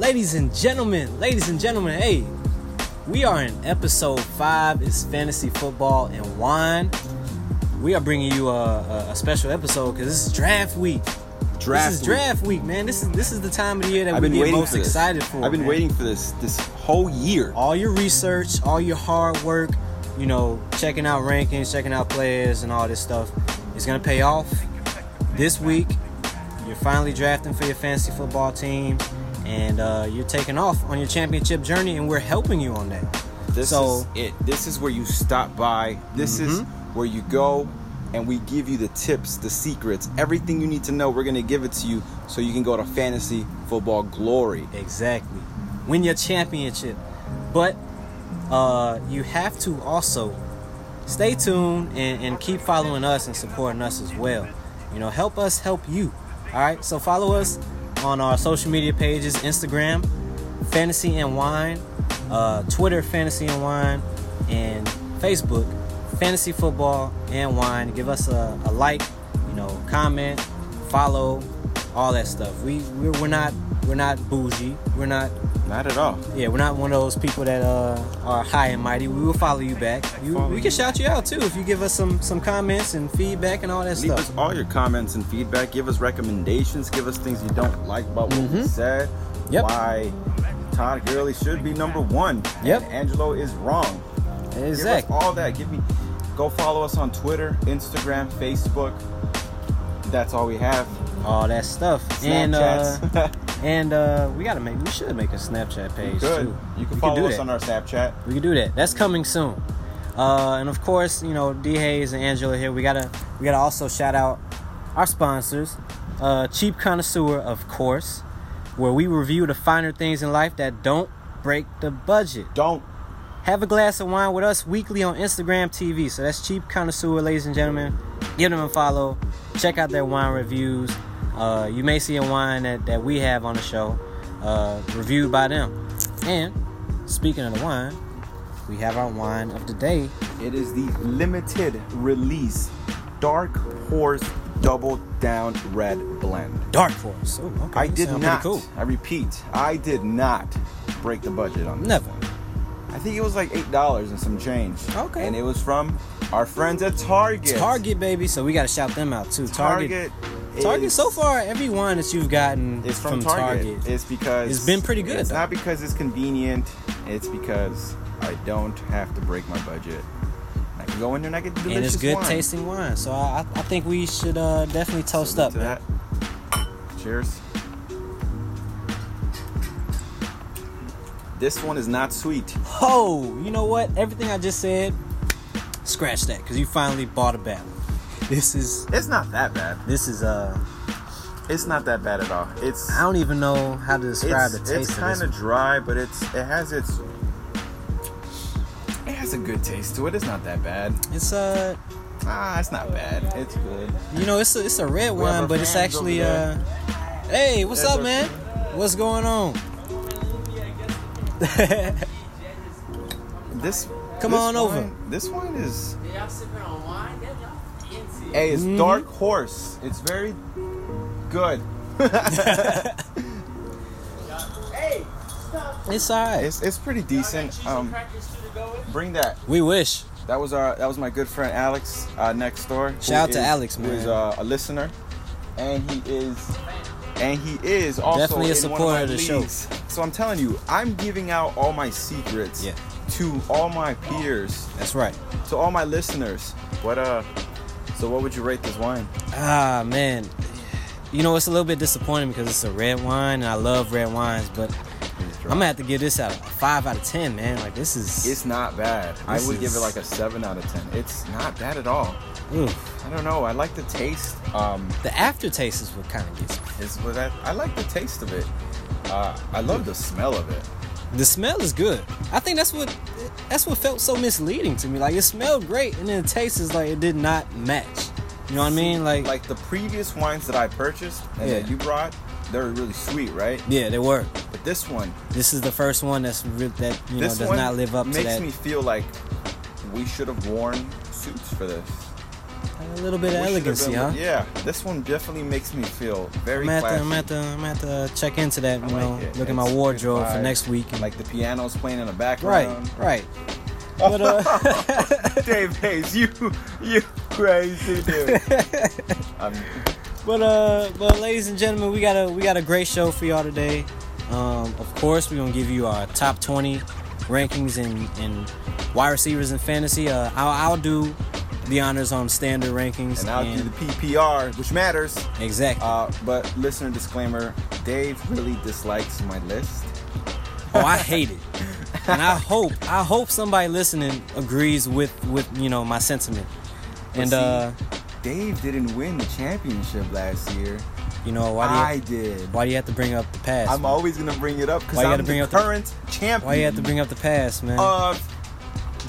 ladies and gentlemen, ladies and gentlemen, hey, we are in episode five. It's fantasy football and wine. We are bringing you a, a, special episode because this is draft week. Draft this is week. draft week, man. This is this is the time of the year that I've we been get most for excited for. I've been man. waiting for this this whole year. all your research, all your hard work, you know, checking out rankings, checking out players, and all this stuff is gonna pay off. This week, you're finally drafting for your fantasy football team, and uh, you're taking off on your championship journey, and we're helping you on that. This So- is it. This is where you stop by. This is Mm-hmm. where you go and we give you the tips, the secrets, everything you need to know. We're going to give it to you so you can go to fantasy football glory. Exactly. Win your championship. But uh, you have to also stay tuned and, and keep following us and supporting us as well. You know, help us help you. All right. So follow us on our social media pages Instagram, Fantasy and Wine, uh, Twitter, Fantasy and Wine, and Facebook, Fantasy Football and Wine. Give us a, a like, you know, comment, follow, all that stuff. We we're, we're not we're not bougie. We're not Not at all. yeah, we're not one of those people that uh, are high and mighty. We will follow you back. You, Follow we can shout you out too if you give us some some comments and feedback and all that Leave stuff. Leave us all your comments and feedback. Give us recommendations. Give us things you don't like about what we Mhm. said. Yep. Why Todd Gurley should be number one. Yep. Angelo is wrong. Exactly. Give us all that. Give me. Go follow us on Twitter, Instagram, Facebook. That's all we have. All that stuff. And uh, and uh, we gotta make we should make a Snapchat page Good. too. You can We follow do us that. on our Snapchat. We can do that. That's coming soon. Uh, and of course, you know, D Hayes and Angela here. We gotta we gotta also shout out our sponsors, uh, Cheap Connoisseur, of course, where we review the finer things in life that don't break the budget. Don't Have a glass of wine with us weekly on Instagram TV. So that's Cheap Connoisseur, ladies and gentlemen. Give them a follow. Check out their wine reviews. Uh, you may see a wine that, that we have on the show uh, reviewed by them. And speaking of the wine, we have our wine of the day. It is the limited release Dark Horse Double Down Red Blend. Dark Horse. Ooh, okay. I did sound not. Cool. I repeat, I did not break the budget on this. Never. I think it was like eight dollars and some change. Okay. And it was from our friends at Target. Target, baby. So we got to shout them out too. Target. Target. Target. so far, every wine that you've gotten is from, from Target. Target. It's because It's been pretty good, It's though. not because it's convenient. It's because I don't have to break my budget. I can go in there and I get delicious and it's good wine. tasting wine. So I, I think we should uh, definitely toast Salute up, to man. that. Cheers. This one is not sweet. Oh, you know what? Everything I just said, scratch that, because you finally bought a battle. This is It's not that bad. this is uh It's not that bad at all. It's I don't even know how to describe the taste it's kind of dry, but it's it has its it has a good taste to it. It's not that bad. It's uh Ah, it's not bad. It's good. you know it's a, it's a red We wine, but it's actually uh hey, what's up, man? What's going on? This Come this on over. This wine is Y'all sipping on wine? That y'all fancy. hey, it's Mhm. dark horse. It's very good. Hey, stop. It's alright. It's it's pretty decent. Um, and crackers too to go with? bring that. We wish. That was our that was my good friend Alex uh, next door. Shout out to is- Alex, who man. is uh, a listener, and he is and he is also Definitely a supporter my of the show. So I'm telling you, I'm giving out all my secrets Yeah. To all my peers, That's right. to all my listeners. What uh? So what would you rate this wine? Ah man, you know it's a little bit disappointing because it's a red wine and I love red wines, but I'm gonna have to give this out a five out of ten, man. Like this is It's not bad. I would give it like a seven out of ten. It's not bad at all. oof. I don't know. I like the taste. Um, the aftertaste is what kind of gets me. is was that I like the taste of it. Uh, I love the smell of it. The smell is good. I think that's what that's what felt so misleading to me. Like it smelled great, and then the taste is like it did not match. You know what I mean? Like, like the previous wines that I purchased and that you brought, they were really sweet, right? yeah, they were. But this one, This is the first one that's re- that you know does not live up to that. It makes me feel like we should have worn suits for this. A little bit of Wish it had elegancy, huh? Yeah, this one definitely makes me feel very I'm at, to, classy. I'm, at to, I'm at to check into that, you like know, it. look at my wardrobe for next week. And, Like the piano's playing in the right, background. right. But, uh, Dave Hayes, you you crazy dude. Um, But uh, but ladies and gentlemen, we got a we got a great show for y'all today. Um, of course, we're gonna give you our top 20 rankings in in wide receivers in fantasy. Uh, I'll, I'll do the honors on standard rankings. and I'll do the PPR, which matters. exactly. Uh, but listener disclaimer: Dave really dislikes my list. oh, I hate it, and I hope I hope somebody listening agrees with with you know my sentiment. But And see, uh, Dave didn't win the championship last year. you know why do you I did. why do you have to bring up the past? I'm man? always gonna bring it up because Why you I'm gotta bring the up the- current champion. why you have to bring up the past, man? of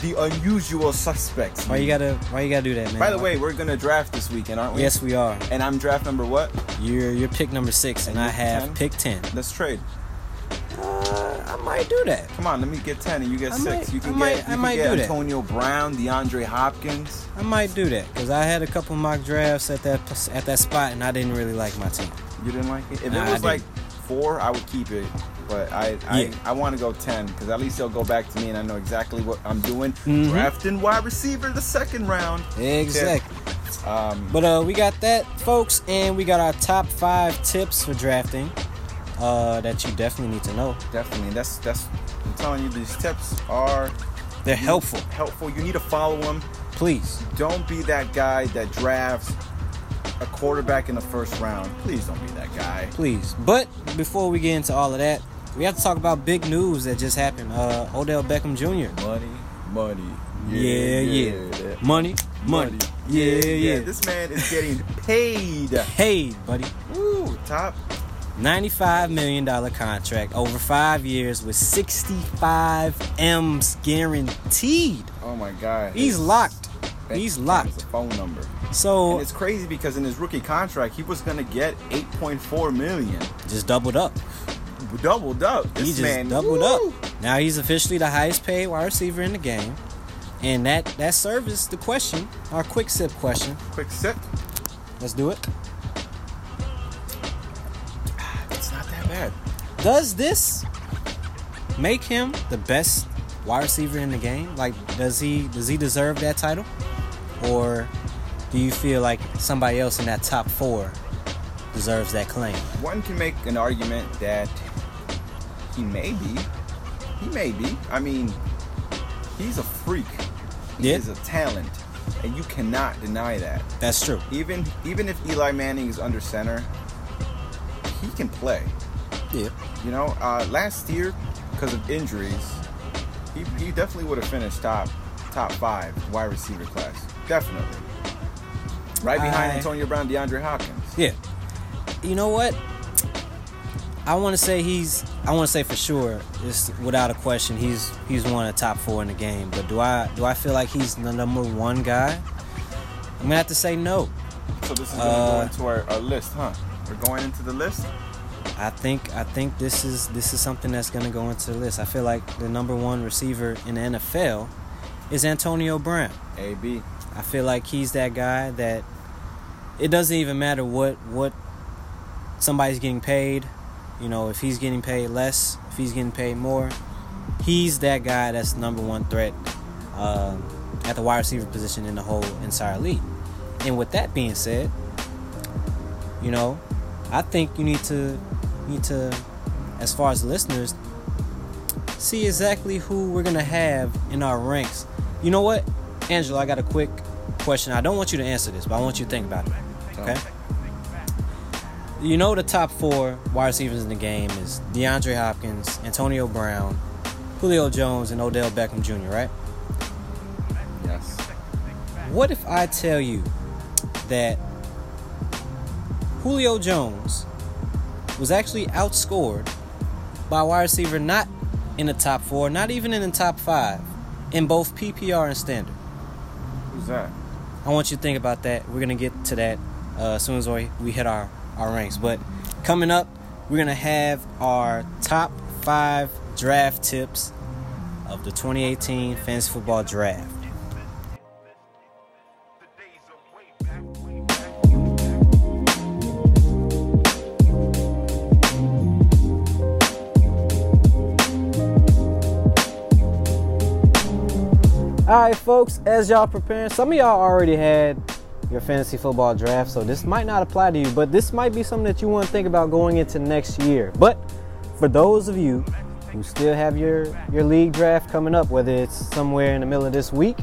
the unusual suspects? why you gotta why you gotta do that, man? By the way, we're gonna draft this weekend, aren't we? yes, we are. And I'm draft number what? You're you're pick number six, and, And I have 10? pick ten. Let's trade. Uh, I might do that. Come on, let me get ten and you get I six. might- you can I might- get you I can might get do that. Antonio Brown, DeAndre Hopkins. I might do that because I had a couple mock drafts at that at that spot, and I didn't really like my team. You didn't like it? If Nah, it was like four, I would keep it. But I I, Yeah. I want to go ten because at least they'll go back to me and I know exactly what I'm doing. Mhm. Drafting wide receiver the second round. Exactly. Um, But uh, we got that, folks, and we got our top five tips for drafting uh, that you definitely need to know. definitely, that's that's. I'm telling you, these tips are They're helpful. Helpful. You need to follow them. Please. Don't be that guy that drafts a quarterback in the first round. Please don't be that guy. Please. But before we get into all of that, we have to talk about big news that just happened. Uh, Odell Beckham Jr. Money, money. Yeah, yeah. Money, money. Yeah, yeah. This man is getting paid. Hey, buddy. Ooh, top. $95 million contract over five years with 65 M's guaranteed. Oh my God. He's locked. He's locked. phone number. So And it's crazy because in his rookie contract, he was gonna get 8.4 million. just doubled up. Doubled up. This he just man doubled woo. up. Now he's officially the highest paid wide receiver in the game. And that that serves the question, our quick sip question. Quick sip. Let's do it. Ah, it's not that bad. Does this make him the best wide receiver in the game? Like, does he does he deserve that title, or do you feel like somebody else in that top four deserves that claim? One can make an argument that he may be. He may be. I mean, he's a freak. He Yeah. is a talent, and you cannot deny that. That's true. Even even if Eli Manning is under center, he can play. Yeah. You know, uh, last year because of injuries, he, he definitely would have finished top top five wide receiver class. Definitely. Right behind I- Antonio Brown, DeAndre Hopkins. Yeah. You know what? I want to say he's. I want to say for sure, just without a question, he's he's one of the top four in the game. But do I do I feel like he's the number one guy? I'm gonna have to say no. So this is gonna Uh, go into our, our list, huh? We're going into the list. I think I think this is this is something that's gonna go into the list. I feel like the number one receiver in the NFL is Antonio Brown. A B. I feel like he's that guy that it doesn't even matter what what somebody's getting paid. You know, if he's getting paid less, if he's getting paid more, he's that guy that's number one threat uh, at the wide receiver position in the whole entire league. And with that being said, you know, I think you need to need to, as far as listeners, see exactly who we're gonna have in our ranks. You know what, Angela? I got a quick question. I don't want you to answer this, but I want you to think about it. Okay. You know the top four wide receivers in the game is DeAndre Hopkins, Antonio Brown, Julio Jones, and Odell Beckham Jr. Right? Yes. What if I tell you that Julio Jones was actually outscored by a wide receiver not in the top four, not even in the top five, in both PPR and standard? Who's that? I want you to think about that. We're gonna get to that uh, as soon as we hit our, our ranks. But coming up, we're going to have our top five draft tips of the 2018 Fantasy Football Draft. All right, folks, as y'all preparing, some of y'all already had your fantasy football draft, so this might not apply to you, but this might be something that you want to think about going into next year. But for those of you who still have your, your league draft coming up, whether it's somewhere in the middle of this week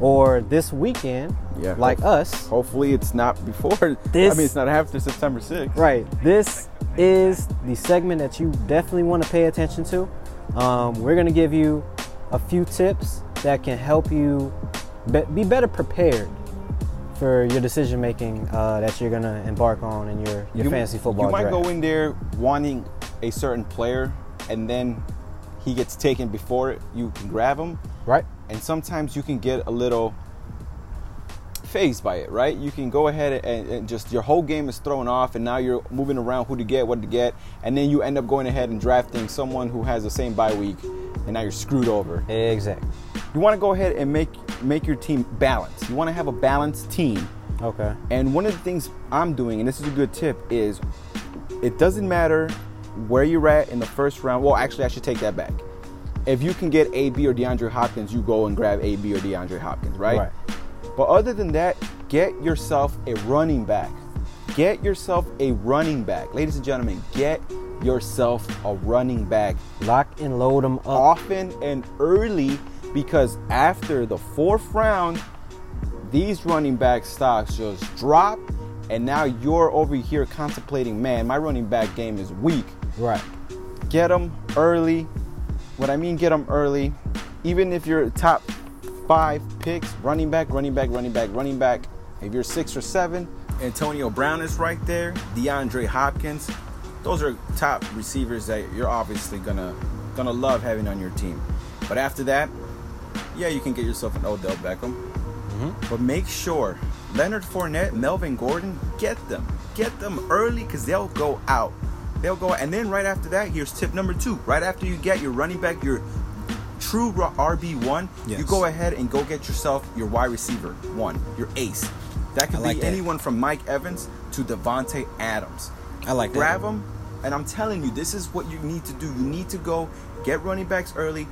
or this weekend, Yeah. like us, Hopefully, it's not before. This- I mean, it's not after September 6th. Right. This is the segment that you definitely want to pay attention to. Um, we're going to give you a few tips that can help you be, be better prepared for your decision making uh, that you're to embark on in your, your You- fantasy football You might draft. go in there wanting a certain player, and then he gets taken before you can grab him. right? and sometimes you can get a little phased by it, right? You can go ahead and, and just your whole game is thrown off, and now you're moving around who to get, what to get, and then you end up going ahead and drafting someone who has the same bye week, and now you're screwed over. Exactly. You want to go ahead and make make your team balanced. You want to have a balanced team. Okay. And one of the things I'm doing, and this is a good tip, is it doesn't matter where you're at in the first round. Well, actually, I should take that back. If you can get AB or DeAndre Hopkins, you go and grab AB or DeAndre Hopkins, right? Right. But other than that, get yourself a running back. Get yourself a running back. Ladies and gentlemen, get yourself a running back Lock and load them up. often and early because after the fourth round, these running back stocks just drop, and now you're over here contemplating, man, my running back game is weak. Right. Get them early. What I mean, get them early. Even if you're top five picks, running back, running back, running back, running back. If you're six or seven, Antonio Brown is right there. DeAndre Hopkins. Those are top receivers that you're obviously gonna gonna love having on your team. But after that, yeah, you can get yourself an Odell Beckham. Mm-hmm. But make sure Leonard Fournette, Melvin Gordon, get them. Get them early because they'll go out. They'll go out. and then right after that, here's tip number two. Right after you get your running back, your true RB one, you go ahead and go get yourself your wide receiver one, your ace. That could like be that. anyone from Mike Evans to Davante Adams. I like that. Grab them, and I'm telling you, this is what you need to do. You need to go get running backs early.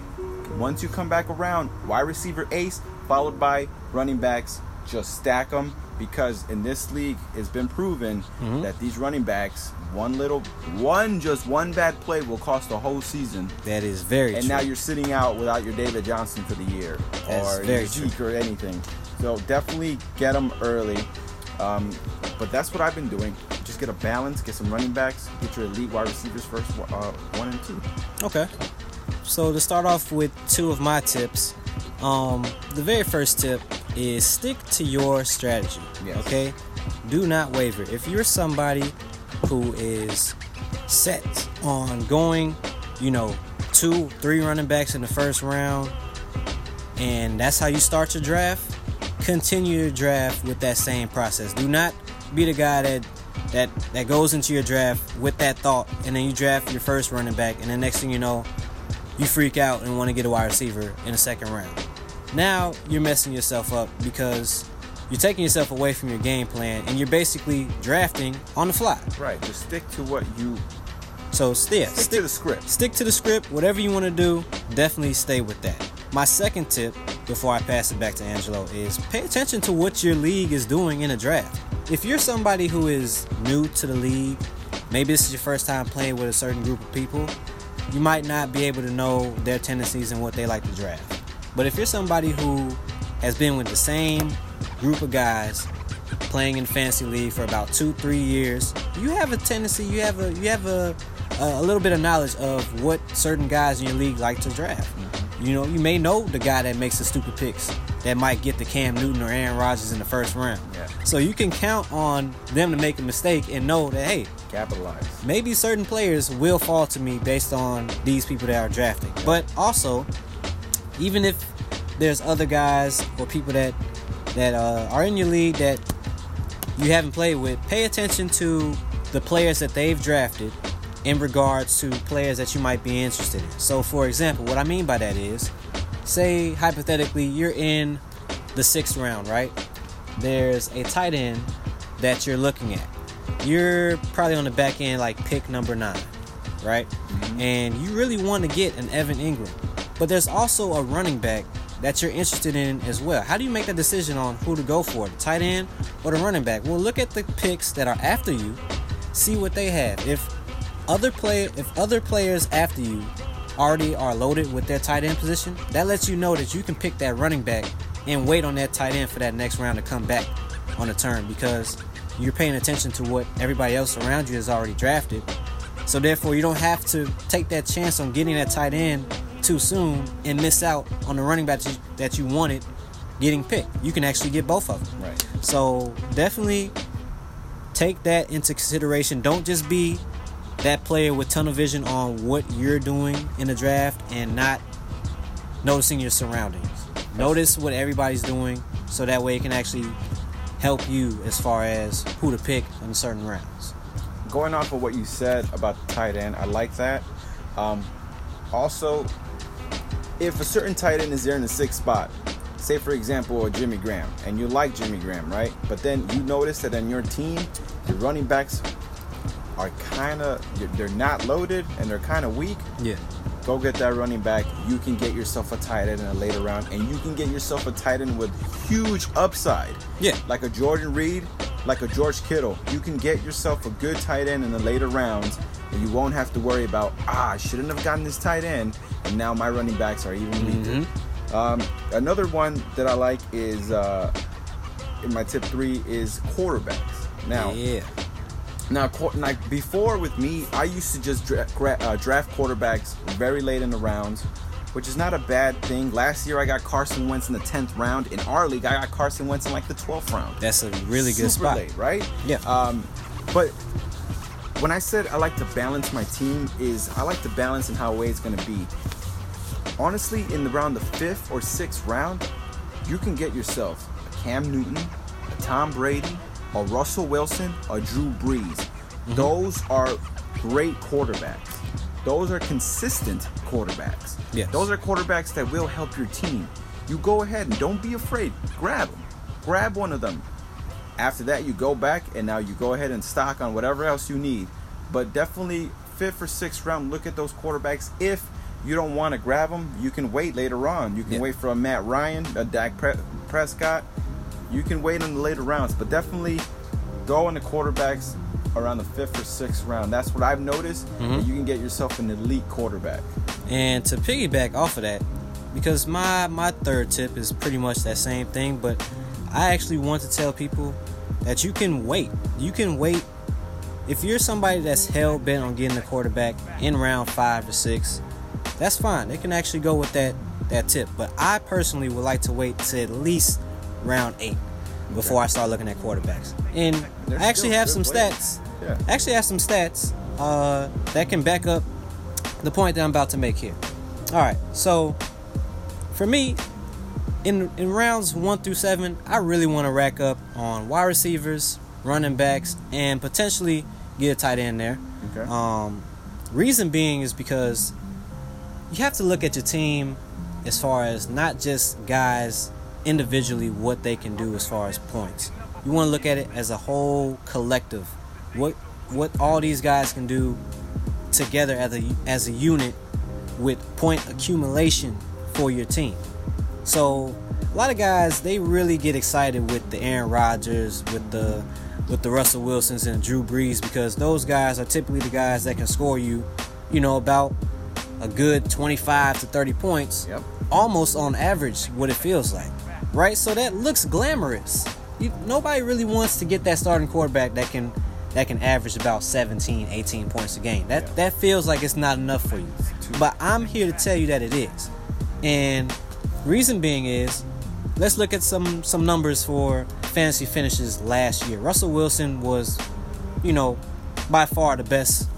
Once you come back around, wide receiver ace, followed by running backs. Just stack them because in this league, it's been proven Mm-hmm. that these running backs, one little, one just one bad play will cost the whole season. That is very And true. now you're sitting out without your David Johnson for the year That's or very Zeke or anything. So definitely get them early. Um, but that's what I've been doing. Just get a balance, get some running backs, get your elite wide receivers first, uh, one and two. Okay. So to start off with two of my tips, um, the very first tip is stick to your strategy. Yes. Okay. Do not waver. If you're somebody who is set on going, you know, two, three running backs in the first round, and that's how you start your draft, continue your draft with that same process. Do not be the guy that that that goes into your draft with that thought, and then you draft your first running back, and the next thing you know, you freak out and want to get a wide receiver in the second round. Now you're messing yourself up because you're taking yourself away from your game plan, and you're basically drafting on the fly. Right. Just stick to what you So yeah, stick, to the script. stick to the script. Whatever you want to do, definitely stay with that. My second tip, before I pass it back to Angelo, is pay attention to what your league is doing in a draft. If you're somebody who is new to the league, maybe this is your first time playing with a certain group of people, you might not be able to know their tendencies and what they like to draft. But if you're somebody who has been with the same group of guys playing in the fantasy league for about two, three years, you have a tendency, you have a you have a a little bit of knowledge of what certain guys in your league like to draft. Mm-hmm. You know, you may know the guy that makes the stupid picks that might get the Cam Newton or Aaron Rodgers in the first round. Yeah. So you can count on them to make a mistake and know that hey, Capitalize. maybe certain players will fall to me based on these people that are drafting. But also, even if there's other guys or people that that uh, are in your league that you haven't played with, pay attention to the players that they've drafted in regards to players that you might be interested in. So, for example, what I mean by that is, say hypothetically you're in the sixth round, right? There's a tight end that you're looking at. You're probably on the back end, like pick number nine, right? Mm-hmm. And you really want to get an Evan Engram. But there's also a running back that you're interested in as well. How do you make that decision on who to go for, the tight end or the running back? Well, look at the picks that are after you, see what they have. If other play if other players after you already are loaded with their tight end position, that lets you know that you can pick that running back and wait on that tight end for that next round to come back on a turn because you're paying attention to what everybody else around you has already drafted. So therefore, you don't have to take that chance on getting that tight end too soon and miss out on the running back that you, wanted getting picked. You can actually get both of them. Right. So definitely take that into consideration. Don't just be that player with tunnel vision on what you're doing in the draft and not noticing your surroundings. Notice what everybody's doing so that way it can actually help you as far as who to pick in certain rounds. Going off of what you said about the tight end, I like that. Um, also, if a certain tight end is there in the sixth spot, say for example Jimmy Graham, and you like Jimmy Graham, right? But then you notice that on your team, your running backs are kind of they're not loaded and they're kind of weak. Yeah. Go get that running back. You can get yourself a tight end in a later round, and you can get yourself a tight end with huge upside. Yeah. Like a Jordan Reed, like a George Kittle. You can get yourself a good tight end in the later rounds, and you won't have to worry about ah, I shouldn't have gotten this tight end, and now my running backs are even weaker. Um, another one that I like is uh, in my tip three is quarterbacks. Now, Yeah. Now, like before with me, I used to just dra- uh, draft quarterbacks very late in the rounds, which is not a bad thing. Last year, I got Carson Wentz in the tenth round. In our league, I got Carson Wentz in like the twelfth round. That's a really good Super spot. late, right? Yeah. Um, but when I said I like to balance my team, is I like to balance in how way it's going to be. Honestly, in the round the fifth or sixth round, you can get yourself a Cam Newton, a Tom Brady, a Russell Wilson, a Drew Brees. Mm-hmm. Those are great quarterbacks. Those are consistent quarterbacks. Yes. Those are quarterbacks that will help your team. You go ahead and don't be afraid. Grab them. Grab one of them. After that, you go back and now you go ahead and stock on whatever else you need. But definitely fifth or sixth round, look at those quarterbacks. If you don't want to grab them, you can wait later on. You can Yeah. wait for a Matt Ryan, a Dak Pre- Prescott. You can wait in the later rounds, but definitely go on the quarterbacks around the fifth or sixth round. That's what I've noticed. Mhm. and You can get yourself an elite quarterback. And to piggyback off of that, because my my third tip is pretty much that same thing, but I actually want to tell people that you can wait. You can wait if you're somebody that's hell bent on getting a quarterback in round five to six. That's fine. They can actually go with that that tip. But I personally would like to wait to at least round eight before I start looking at quarterbacks. And They're I actually have some players. stats Yeah. I actually have some stats uh, that can back up the point that I'm about to make here. All right, so for me, in in rounds one through seven, I really want to rack up on wide receivers, running backs, and potentially get a tight end there. Okay. Um, reason being is because you have to look at your team as far as not just guys individually what they can do as far as points. You want to look at it as a whole collective. What what all these guys can do together as a as a unit with point accumulation for your team. So a lot of guys they really get excited with the Aaron Rodgers, with the with the Russell Wilsons and Drew Brees because those guys are typically the guys that can score you, you know, about a good 25 to 30 points. Yep. Almost on average what it feels like. Right? So that looks glamorous. You, nobody really wants to get that starting quarterback that can that can average about 17, 18 points a game. That Yeah. that feels like it's not enough for you. But I'm here to tell you that it is. And reason being is let's look at some some numbers for fantasy finishes last year. Russell Wilson was, you know, by far the best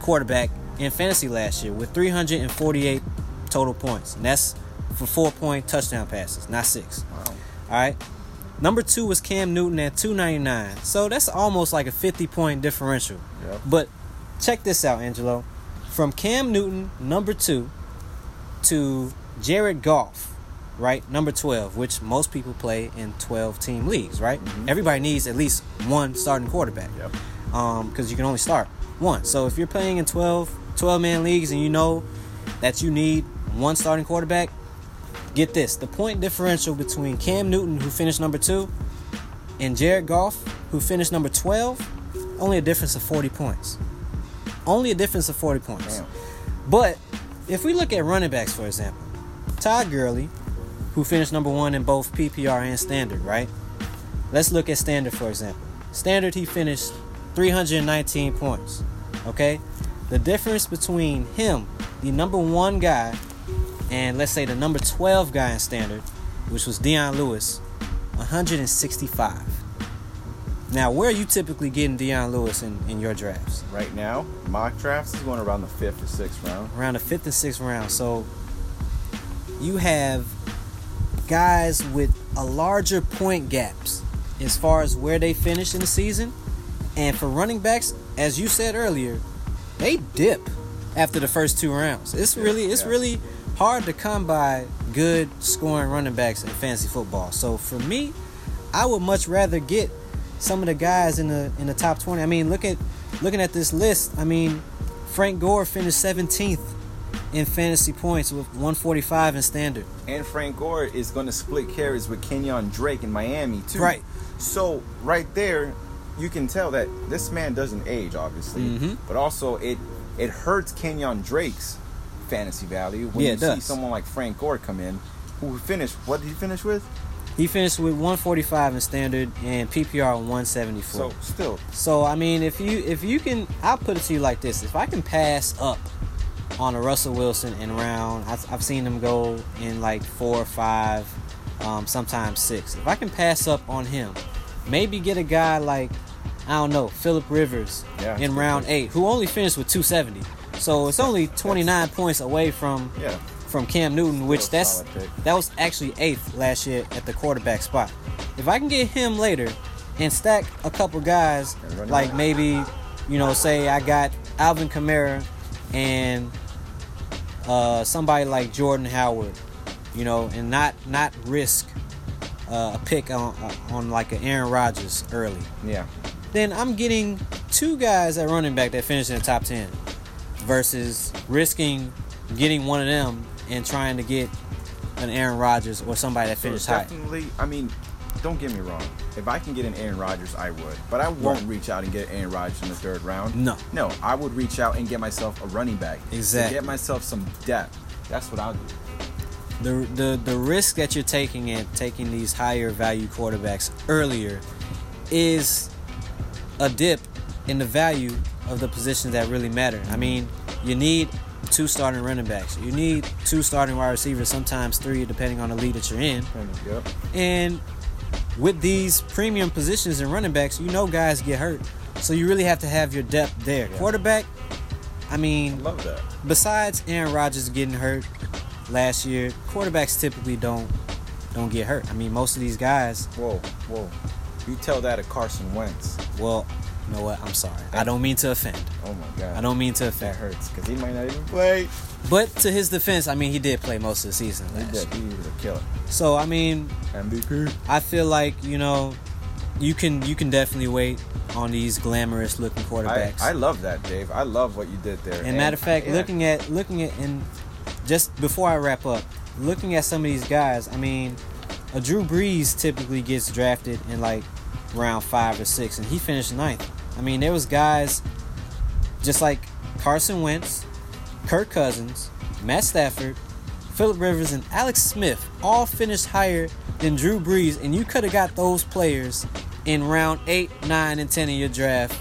quarterback in fantasy last year with 348 total points. And that's for four point touchdown passes, not six. Wow. All right. Number two was Cam Newton at 299. So that's almost like a 50 point differential. Yep. But check this out, Angelo. From Cam Newton, number two, to Jared Goff, right? Number 12, which most people play in 12 team leagues, right? Mm-hmm. Everybody needs at least one starting quarterback. Yep. Um, because you can only start one. So if you're playing in 12, 12 man leagues and you know that you need one starting quarterback, get this: the point differential between Cam Newton, who finished number two, and Jared Goff, who finished number twelve, only a difference of forty points. Only a difference of forty points. Damn. But if we look at running backs, for example, Todd Gurley, who finished number one in both PPR and standard, right? Let's look at standard, for example. Standard, he finished 319 points. Okay? The difference between him, the number one guy, and let's say the number 12 guy in standard, which was Dion Lewis, 165. Now, where are you typically getting Dion Lewis in, in your drafts? Right now, mock drafts is going around the fifth or sixth round. around the fifth and sixth round. So you have guys with a larger point gaps as far as where they finish in the season. And for running backs, as you said earlier, they dip after the first two rounds. It's really it's yeah. really hard to come by good scoring running backs in fantasy football. So for me, I would much rather get some of the guys in the in the top 20. I mean, look at looking at this list. I mean, Frank Gore finished 17th in fantasy points with 145 in standard. And Frank Gore is going to split carries with Kenyan Drake in Miami too. Right. So right there, you can tell that this man doesn't age, obviously, Mhm. but also it it hurts Kenyan Drake's fantasy value when Yeah, you it see someone like Frank Gore come in, who finished. What did he finish with? He finished with 145 in standard and PPR 174. So still, So I mean, if you if you can, I'll put it to you like this: if I can pass up on a Russell Wilson in round, I've, I've seen them go in like four or five, um, sometimes six. If I can pass up on him, maybe get a guy like I don't know Philip Rivers Yeah, in round eight, who only finished with 270. So it's only 29 points away from yeah. from Cam Newton, which that's that was actually eighth last year at the quarterback spot. If I can get him later and stack a couple guys, like maybe, you know, say I got Alvin Kamara and uh, somebody like Jordan Howard, you know, and not not risk uh, a pick on on like an Aaron Rodgers early. Yeah. Then I'm getting two guys at running back that finish in the top ten, versus risking getting one of them and trying to get an Aaron Rodgers or somebody that finished high. definitely, I mean, don't get me wrong. If I can get an Aaron Rodgers, I would. But I won't Right. reach out and get Aaron Rodgers in the third round. No. No, I would reach out and get myself a running back. Exactly. get myself some depth. That's what I'll do. the the the risk that you're taking in taking these higher value quarterbacks earlier is a dip in the value of the positions that really matter. I mean, you need two starting running backs. You need two starting wide receivers, sometimes three, depending on the league that you're in. Yep. And with these premium positions and running backs, you know guys get hurt. So you really have to have your depth there. Yeah. Quarterback, I mean, Love that. besides Aaron Rodgers getting hurt last year, quarterbacks typically don't don't get hurt. I mean, most of these guys, Whoa, whoa. You tell that to Carson Wentz. well, you know what? I'm sorry. I don't mean to offend. Oh my god. I don't mean to offend. That hurts because he might not even play. But to his defense, I mean, he did play most of the season He did. He was a killer. So I mean, MVP. I feel like you know, you can you can definitely wait on these glamorous looking quarterbacks. I love that, Dave. I love what you did there. And matter of fact, yeah. looking at looking at and just before I wrap up, looking at some of these guys, I mean, a Drew Brees typically gets drafted in like round five or six, and he finished ninth. I mean, there was guys just like Carson Wentz, Kirk Cousins, Matt Stafford, Philip Rivers, and Alex Smith all finished higher than Drew Brees, and you could have got those players in round eight, nine, and ten of your draft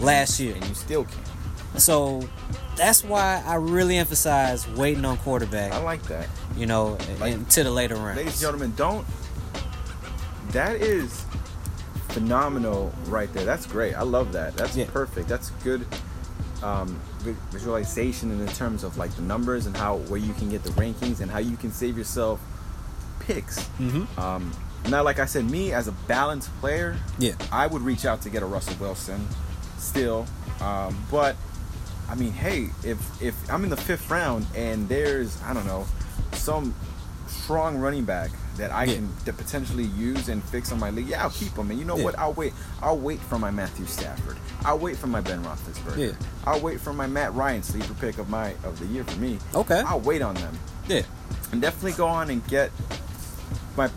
last year. and you still can. So that's why I really emphasize waiting on quarterback. I like that. You know, Like- into the later rounds. Ladies and gentlemen, don't. That is phenomenal right there. That's great. I love that. That's Yeah. perfect. That's good um, vi- visualization in the terms of like the numbers and how where you can get the rankings and how you can save yourself picks. Mm-hmm. Um, now, like I said, me as a balanced player, Yeah. I would reach out to get a Russell Wilson still. Um, but I mean, hey, if if I'm in the fifth round and there's I don't know some strong running back that I Yeah. can to potentially use and fix on my league, yeah, I'll keep them. And you know Yeah. what? I'll wait. I'll wait for my Matthew Stafford. I'll wait for my Ben Roethlisberger. Yeah. I'll wait for my Matt Ryan sleeper pick of my of the year for me. Okay. I'll wait on them. Yeah. and definitely go on and get my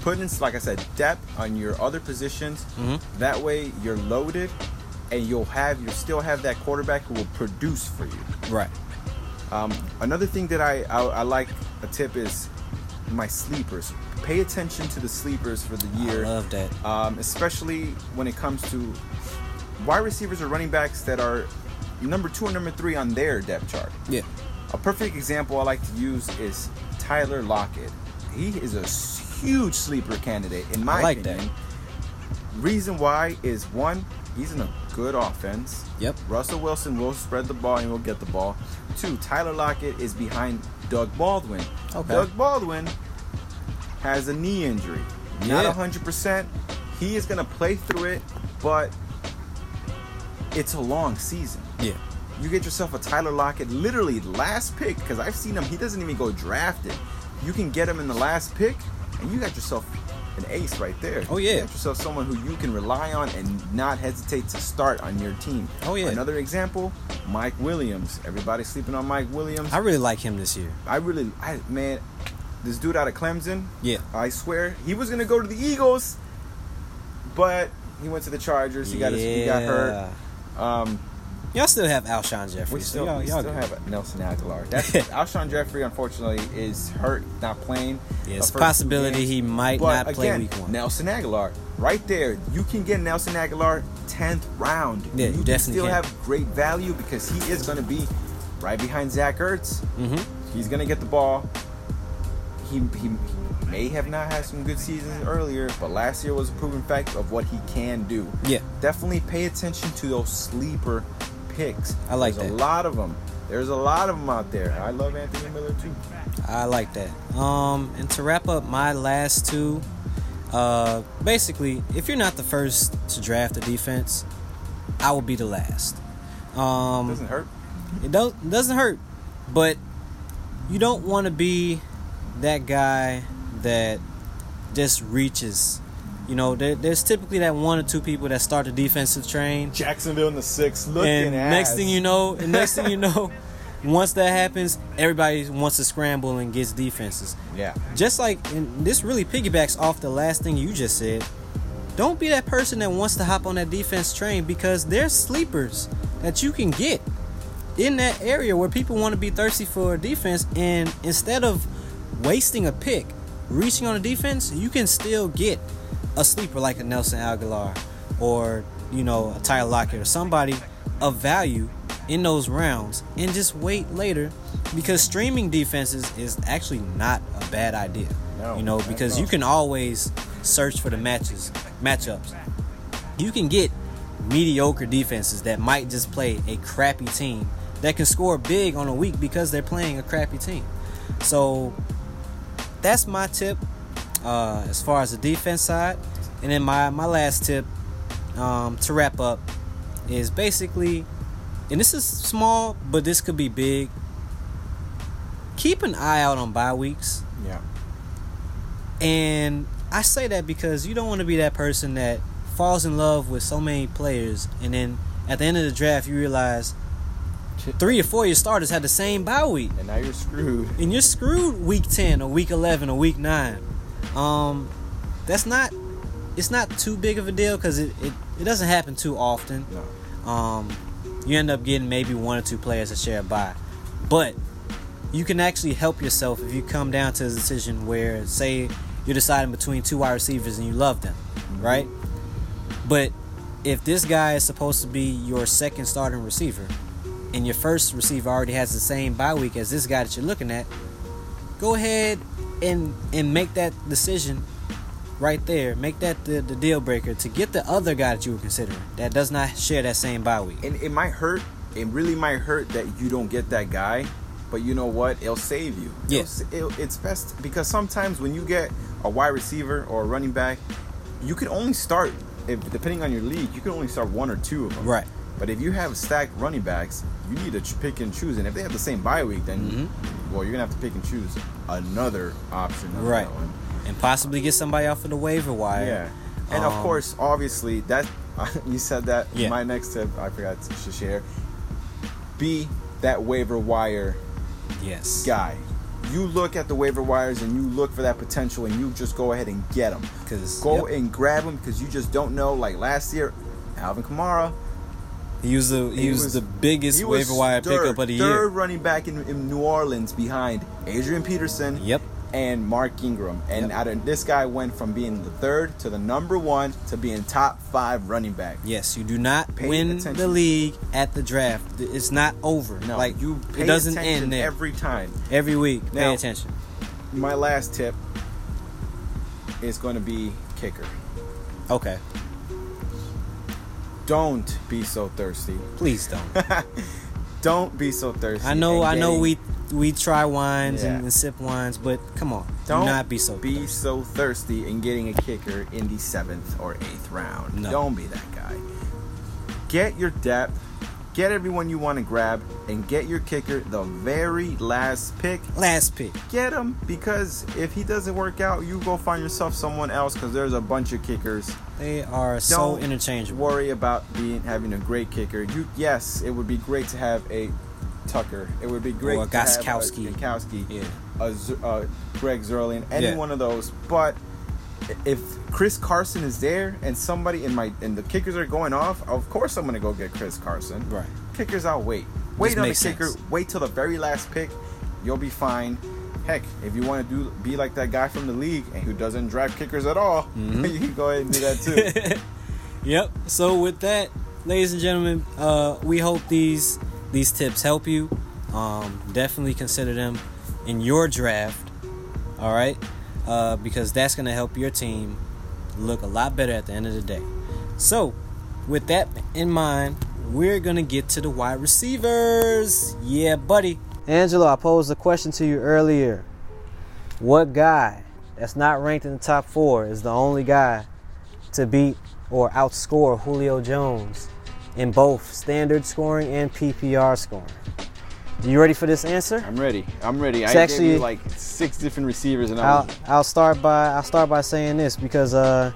put in like I said depth on your other positions. Mhm. That way you're loaded, and you'll have you still have that quarterback who will produce for you. Right. Um, another thing that I, I I like a tip is my sleepers. Pay attention to the sleepers for the year, I love that. um, especially when it comes to wide receivers or running backs that are number two or number three on their depth chart. Yeah. A perfect example I like to use is Tyler Lockett. He is a huge sleeper candidate in my I like that. opinion. Reason why is one, he's in a good offense. Yep. Russell Wilson will spread the ball and will get the ball. Two, Tyler Lockett is behind Doug Baldwin. Okay. Doug Baldwin has a knee injury. Yeah. Not Yeah. 100%. He is going to play through it, but it's a long season. Yeah. You get yourself a Tyler Lockett, literally last pick, because I've seen him. He doesn't even go drafted. You can get him in the last pick, and you got yourself an ace right there. Oh, yeah. Got yourself someone who you can rely on and not hesitate to start on your team. Oh, yeah. Another example, Mike Williams. Everybody's sleeping on Mike Williams. I really like him this year. I really, I man, this dude out of Clemson. Yeah. I swear he was gonna go to the Eagles, but he went to the Chargers. He got his, he got hurt. Um, Y'all still have Alshon Jeffery. we so still, y'all, we y'all still have Nelson Agholor. That's Alshon Jeffery. Unfortunately, is hurt, not playing. Yeah, it's a possibility he might But not play again, week one. Nelson Agholor, right there. You can get Nelson Agholor tenth round. Yeah, you can definitely still can. have great value because he is going to be right behind Zach Ertz. Mm-hmm. He's gonna get the ball. He, he, he may have not had some good seasons earlier, but last year was a proven fact of what he can do. Yeah. Definitely pay attention to those sleeper picks. I like There's that. a lot of them. There's a lot of them out there. I love Anthony Miller too. I like that. Um, and to wrap up my last two, uh, basically, if you're not the first to draft a defense, I will be the last. Um, Doesn't hurt. It don't it doesn't hurt, but you don't want to be that guy that just reaches. You know, there, there's typically that one or two people that start the defensive train, Jacksonville in the six, looking and ass. next thing you know, and next thing you know, once that happens, everybody wants to scramble and gets defenses. yeah, Just like, and this really piggybacks off the last thing you just said. Don't be that person that wants to hop on that defense train because there's sleepers that you can get in that area where people want to be thirsty for a defense, and instead of wasting a pick, reaching on a defense, you can still get a sleeper like a Nelson Agholor or you know a Tyler Lockett or somebody of value in those rounds, and just wait later because streaming defenses is actually not a bad idea. No, you know because you can always search for the matches matchups. You can get mediocre defenses that might just play a crappy team that can score big on a week because they're playing a crappy team. So that's my tip uh, as far as the defense side. And then my, my last tip um, to wrap up is basically, and this is small, but this could be big. Keep an eye out on bye weeks. yeah. And I say that because you don't want to be that person that falls in love with so many players and then at the end of the draft you realize three or four of your starters had the same bye week. And now you're screwed. And you're screwed week 10 or week 11 or week 9. Um, that's not, it's not too big of a deal because it, it, it doesn't happen too often. No. Um, you end up getting maybe one or two players that share a buy, But you can actually help yourself if you come down to a decision where, say, you're deciding between two wide receivers and you love them, right? But if this guy is supposed to be your second starting receiver, and your first receiver already has the same bye week as this guy that you're looking at, go ahead and and make that decision right there. Make that the, the deal breaker to get the other guy that you were considering that does not share that same bye week. And it might hurt. It really might hurt that you don't get that guy. But you know what? It'll save you. It'll Yeah. it'll- it's best because sometimes when you get a wide receiver or a running back, you can only start, if, depending on your league, you can only start one or two of them. Right. But if you have stacked running backs, you need to pick and choose. And if they have the same bye week, then Mm-hmm. well, you're gonna have to pick and choose another option. Right. And possibly get somebody off of the waiver wire. Yeah. And of Um, course, obviously, that you said that. Yeah. My next tip, I forgot to share. Be that waiver wire Yes. guy. you look at the waiver wires and you look for that potential and you just go ahead and get them. Cause go yep. and grab them because you just don't know. Like last year, Alvin Kamara, He was the he, He was, was- the biggest waiver wire third, pickup of the year. third running back in, in New Orleans behind Adrian Peterson. Yep. And Mark Ingram, and Yep. out of this guy went from being the third to the number one to being top five running back. Yes, you do not Pay win attention. the league at the draft. It's not over. No, like you pay it doesn't end there. every time. Every week, pay attention. My last tip is going to be kicker. Okay, Don't be so thirsty. please don't. Don't be so thirsty. I know, I know. We we try wines Yeah. and, and sip wines, but come on, Don't do not be so. be thirsty. so thirsty in getting a kicker in the seventh or eighth round. No. Don't be that guy. Get your depth, get everyone you want to grab, and get your kicker the very last pick. Last pick. Get him because if he doesn't work out, you go find yourself someone else because there's a bunch of kickers. They are so Don't interchangeable. Worry about being having a great kicker. You yes, it would be great to have a Tucker. It would be great Or a to have a. Gostkowski, Yeah. a Z- uh, Greg Zuerlein, any Yeah. one of those. But if Chris Carson is there and somebody in my and the kickers are going off, of course I'm gonna go get Chris Carson. Right. Kickers, I'll wait. Wait on the kicker. sense. Wait till the very last pick. You'll be fine. Heck, if you want to do be like that guy from the league and who doesn't draft kickers at all, Mm-hmm. you can go ahead and do that too. Yep. So with that, ladies and gentlemen, uh, we hope these these tips help you. Um, definitely consider them in your draft. All right, uh, because that's going to help your team look a lot better at the end of the day. So, with that in mind, we're going to get to the wide receivers. Yeah, buddy. Angelo, I posed a question to you earlier. What guy that's not ranked in the top four is the only guy to beat or outscore Julio Jones in both standard scoring and PPR scoring. You ready for this answer? I'm ready. I'm ready. It's I actually- gave you like six different receivers, and I'll, was I'll start by I'll start by saying this because uh,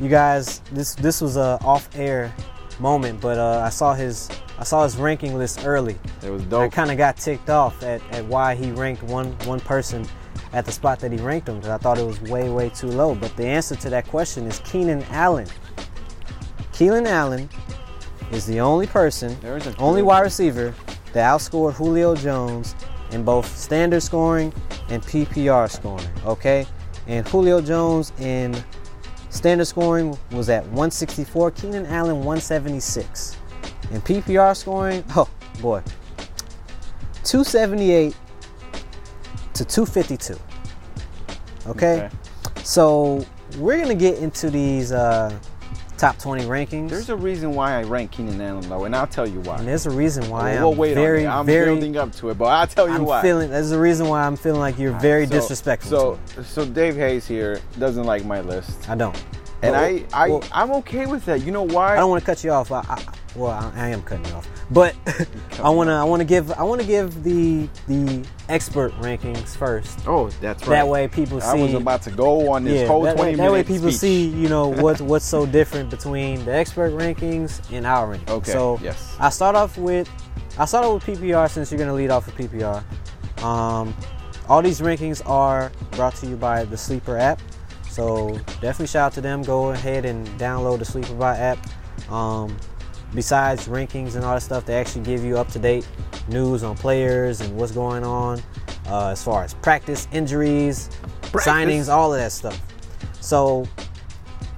you guys this this was a off air moment, but uh, I saw his I saw his ranking list early. it was dope. I kind of got ticked off at, at why he ranked one one person at the spot that he ranked him because I thought it was way way too low. But the answer to that question is Keenan Allen. Keenan Allen is the only person, only wide receiver that outscored Julio Jones in both standard scoring and PPR scoring. Okay, and Julio Jones in standard scoring was at 164. Keenan Allen 176. In PPR scoring, oh boy, 278 to 252. Okay, Okay. so we're gonna get into these uh, top 20 rankings. There's a reason why I rank Keenan Allen low, and I'll tell you why. and there's a reason why we'll I'm wait very. I'm very, building up to it, but I'll tell you I'm why. feeling. There's a reason why I'm feeling like you're very So- disrespectful. So, so Dave Hayes here doesn't like my list, I don't. And Well, I, I, well, I'm okay with that. You know why? I don't want to cut you off. I, I, well, I, I am cutting you off, but I want to. I want to give. I want to give the the expert rankings first. oh, that's right. That way, people see. I was about to go on this yeah, whole that, 20 that, minute that way people speech. see, you know, what's what's so different between the expert rankings and our rankings. Okay, So yes. I start off with I start off with PPR since you're gonna lead off with PPR. Um, all these rankings are brought to you by the Sleeper app. So definitely shout out to them. Go ahead and download the Sleeper by app. Um, besides rankings and all that stuff, they actually give you up to date news on players and what's going on uh, as far as practice, injuries, Practice. signings, all of that stuff. So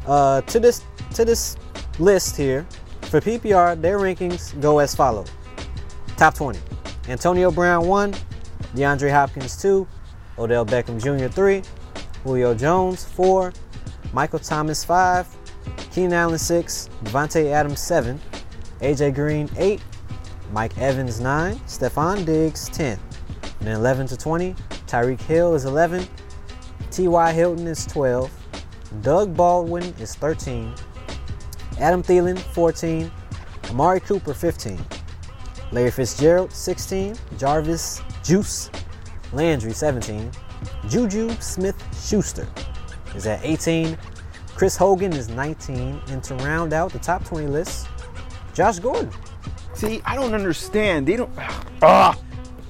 uh, to this to this list here for PPR, their rankings go as follow: top 20, Antonio Brown one, DeAndre Hopkins two, Odell Beckham Jr. three, Julio Jones four, Michael Thomas five, Keenan Allen six, Davante Adams seven, AJ Green eight, Mike Evans nine, Stefon Diggs ten, and then 11 to 20, Tyreek Hill is 11, T.Y. Hilton is 12, Doug Baldwin is 13, Adam Thielen 14, Amari Cooper 15, Larry Fitzgerald 16, Jarvis Juice Landry 17, Juju Smith Schuster is at 18, Chris Hogan is 19, and to round out the top 20 list, Josh Gordon. See, I don't understand. They don't. Ah.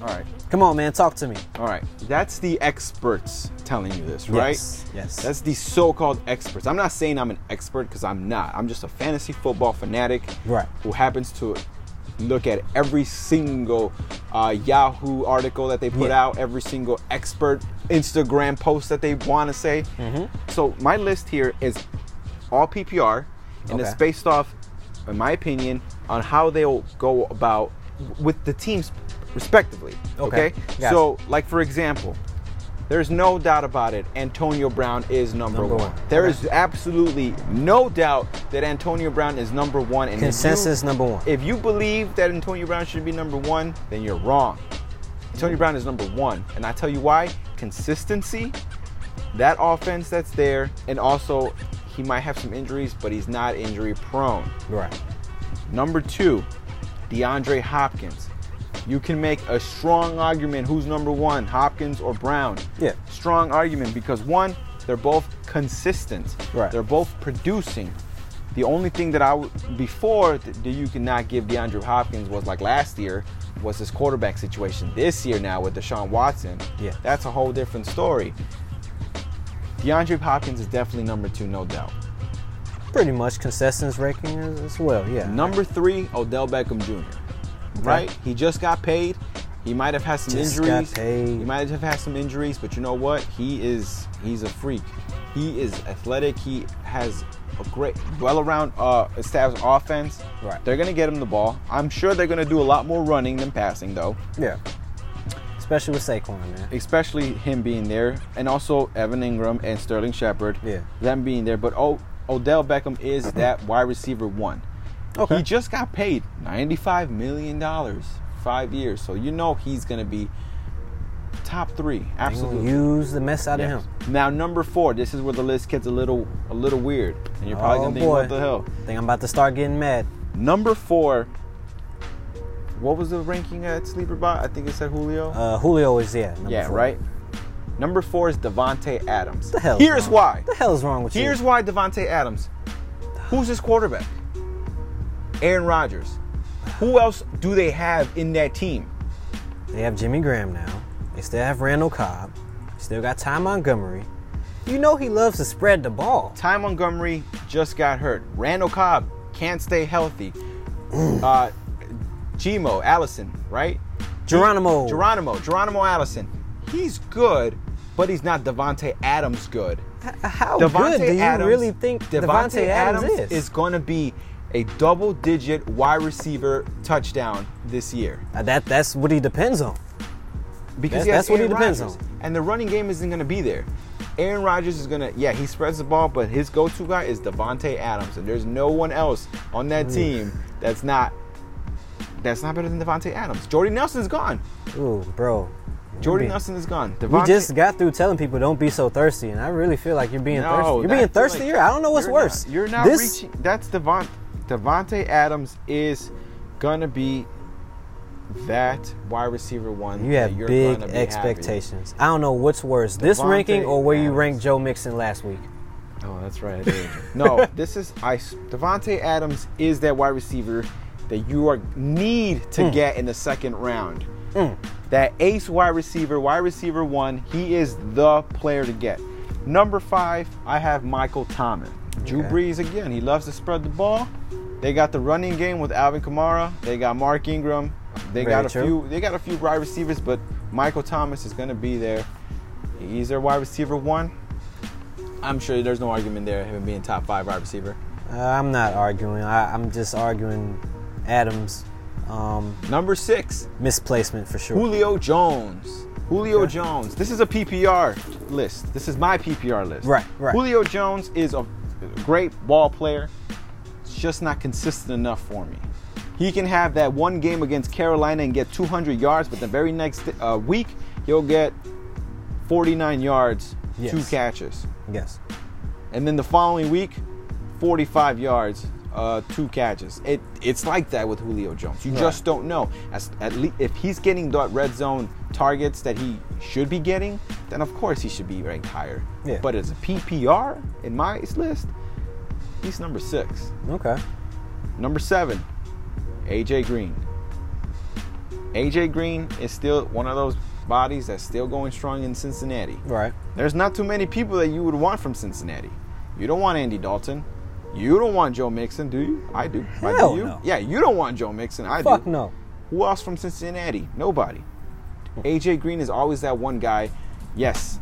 All right. Come on, man, talk to me. All right, that's the experts telling you this, right? Yes, yes. That's the so-called experts. I'm not saying I'm an expert because I'm not. I'm just a fantasy football fanatic Right. who happens to look at every single uh, Yahoo article that they put Yeah. out, every single expert Instagram post that they want to say. Mm-hmm. So my list here is all PPR, and it's based off, in my opinion, on how they'll go about with the teams respectively. Okay. Okay. Gotcha. So, like for example, there's no doubt about it. Antonio Brown is number, Number one. one. There is absolutely no doubt that Antonio Brown is number one. And if you- Consensus number one. if you believe that Antonio Brown should be number one, then you're wrong. Antonio Brown is number one. And I tell you why consistency, that offense that's there, and also he might have some injuries, but he's not injury prone. Right. Number two, DeAndre Hopkins. You can make a strong argument who's number one, Hopkins or Brown. Yeah. Strong argument because one, they're both consistent. Right. They're both producing. The only thing that I w- before that you cannot give DeAndre Hopkins was like last year was his quarterback situation. This year now with Deshaun Watson, Yeah. that's a whole different story. DeAndre Hopkins is definitely number two, no doubt. Pretty much consensus ranking as well. Yeah. Number three, Odell Beckham Jr. Right? He just got paid. He might have had some Just got injuries. paid. He might have had some injuries, but you know what? He is he's a freak. He is athletic. He has a great, well around uh, established offense. Right. They're gonna get him the ball. I'm sure they're gonna do a lot more running than passing, though. Yeah. Especially with Saquon, man. Especially him being there, and also Evan Engram and Sterling Shepard. Yeah. Them being there, but o- Odell Beckham is that wide receiver one. Okay. He just got paid $95 million, five years. So you know he's going to be top three. Absolutely. Use the mess out Yes. of him. Now number four, this is where the list gets a little a little weird. And you're probably Oh, gonna think, boy. what the hell? think I'm about to start getting mad. Number four, what was the ranking at Sleeper Bot? I think it said Julio. Uh, Julio is yeah. yeah, four. right? Number four is Davante Adams. The hell. Here's wrong? why. The hell is wrong with you? Here's why Davante Adams. Who's his quarterback? Aaron Rodgers. Who else do they have in that team? They have Jimmy Graham now. They still have Randall Cobb. Still got Ty Montgomery. You know he loves to spread the ball. Ty Montgomery just got hurt. Randall Cobb can't stay healthy. uh, Gmo, Allison, right? Geronimo. Geronimo, Geronimo Allison. He's good, but he's not Davante Adams good. How Davante good do you Adams, really think Davante, Adams, is? is? going to be a double-digit wide receiver touchdown this year Uh, that that's what he depends on. because That's- that's what he depends Rodgers, on. and the running game isn't going to be there. Aaron Rodgers is going to, yeah, he spreads the ball, but his go-to guy is Davante Adams, and there's no one else on that team that's not that's not better than Davante Adams. Jordy Nelson's gone. Ooh, bro. Jordy We- Nelson is gone. We just got through telling people don't be so thirsty, and I really feel like you're being No, thirsty. You're being that's like- thirstier. I don't know what's you're worse. Not, you're not this, reaching. That's Devont. Davante Adams is gonna be that wide receiver one. You have you're big gonna be happy. expectations. I don't know what's worse, this ranking or where you ranked Joe Mixon last week. Oh, that's right. No, this is I. Davante Adams is that wide receiver that you are need to Mm. get in the second round. That ace wide receiver, wide receiver one, he is the player to get. Number five, I have Michael Thomas. Drew Okay. Brees again. He loves to spread the ball. They got the running game with Alvin Kamara. They got Mark Ingram. They Very got a true. few. They got a few wide receivers, but Michael Thomas is going to be there. He's their wide receiver one. I'm sure there's no argument there him being top five wide receiver. Uh, I'm not arguing. I, I'm just arguing Adams' um, Number six, misplacement for sure. Julio Jones. Julio. Jones. This is a PPR list. This is my PPR list. Right, right. Julio Jones is a great ball player. It's just not consistent enough for me. He can have that one game against Carolina and get 200 yards, but the very next uh, week he'll get 49 yards, two Yes. catches. Yes. and then the following week, 45 yards, uh, two catches. It it's like that with Julio Jones. You Right. just don't know. As at least if he's getting that red zone targets that he should be getting, then of course he should be ranked higher. Yeah. But as a PPR in my list, he's number six. Okay. Number seven, AJ Green. AJ Green is still one of those bodies that's still going strong in Cincinnati. Right. There's not too many people that you would want from Cincinnati. You don't want Andy Dalton. You don't want Joe Mixon, do you? I do. I Hell do you? no. Yeah, you don't want Joe Mixon. I Fuck do. no. Who else from Cincinnati? Nobody. AJ Green is always that one guy. Yes,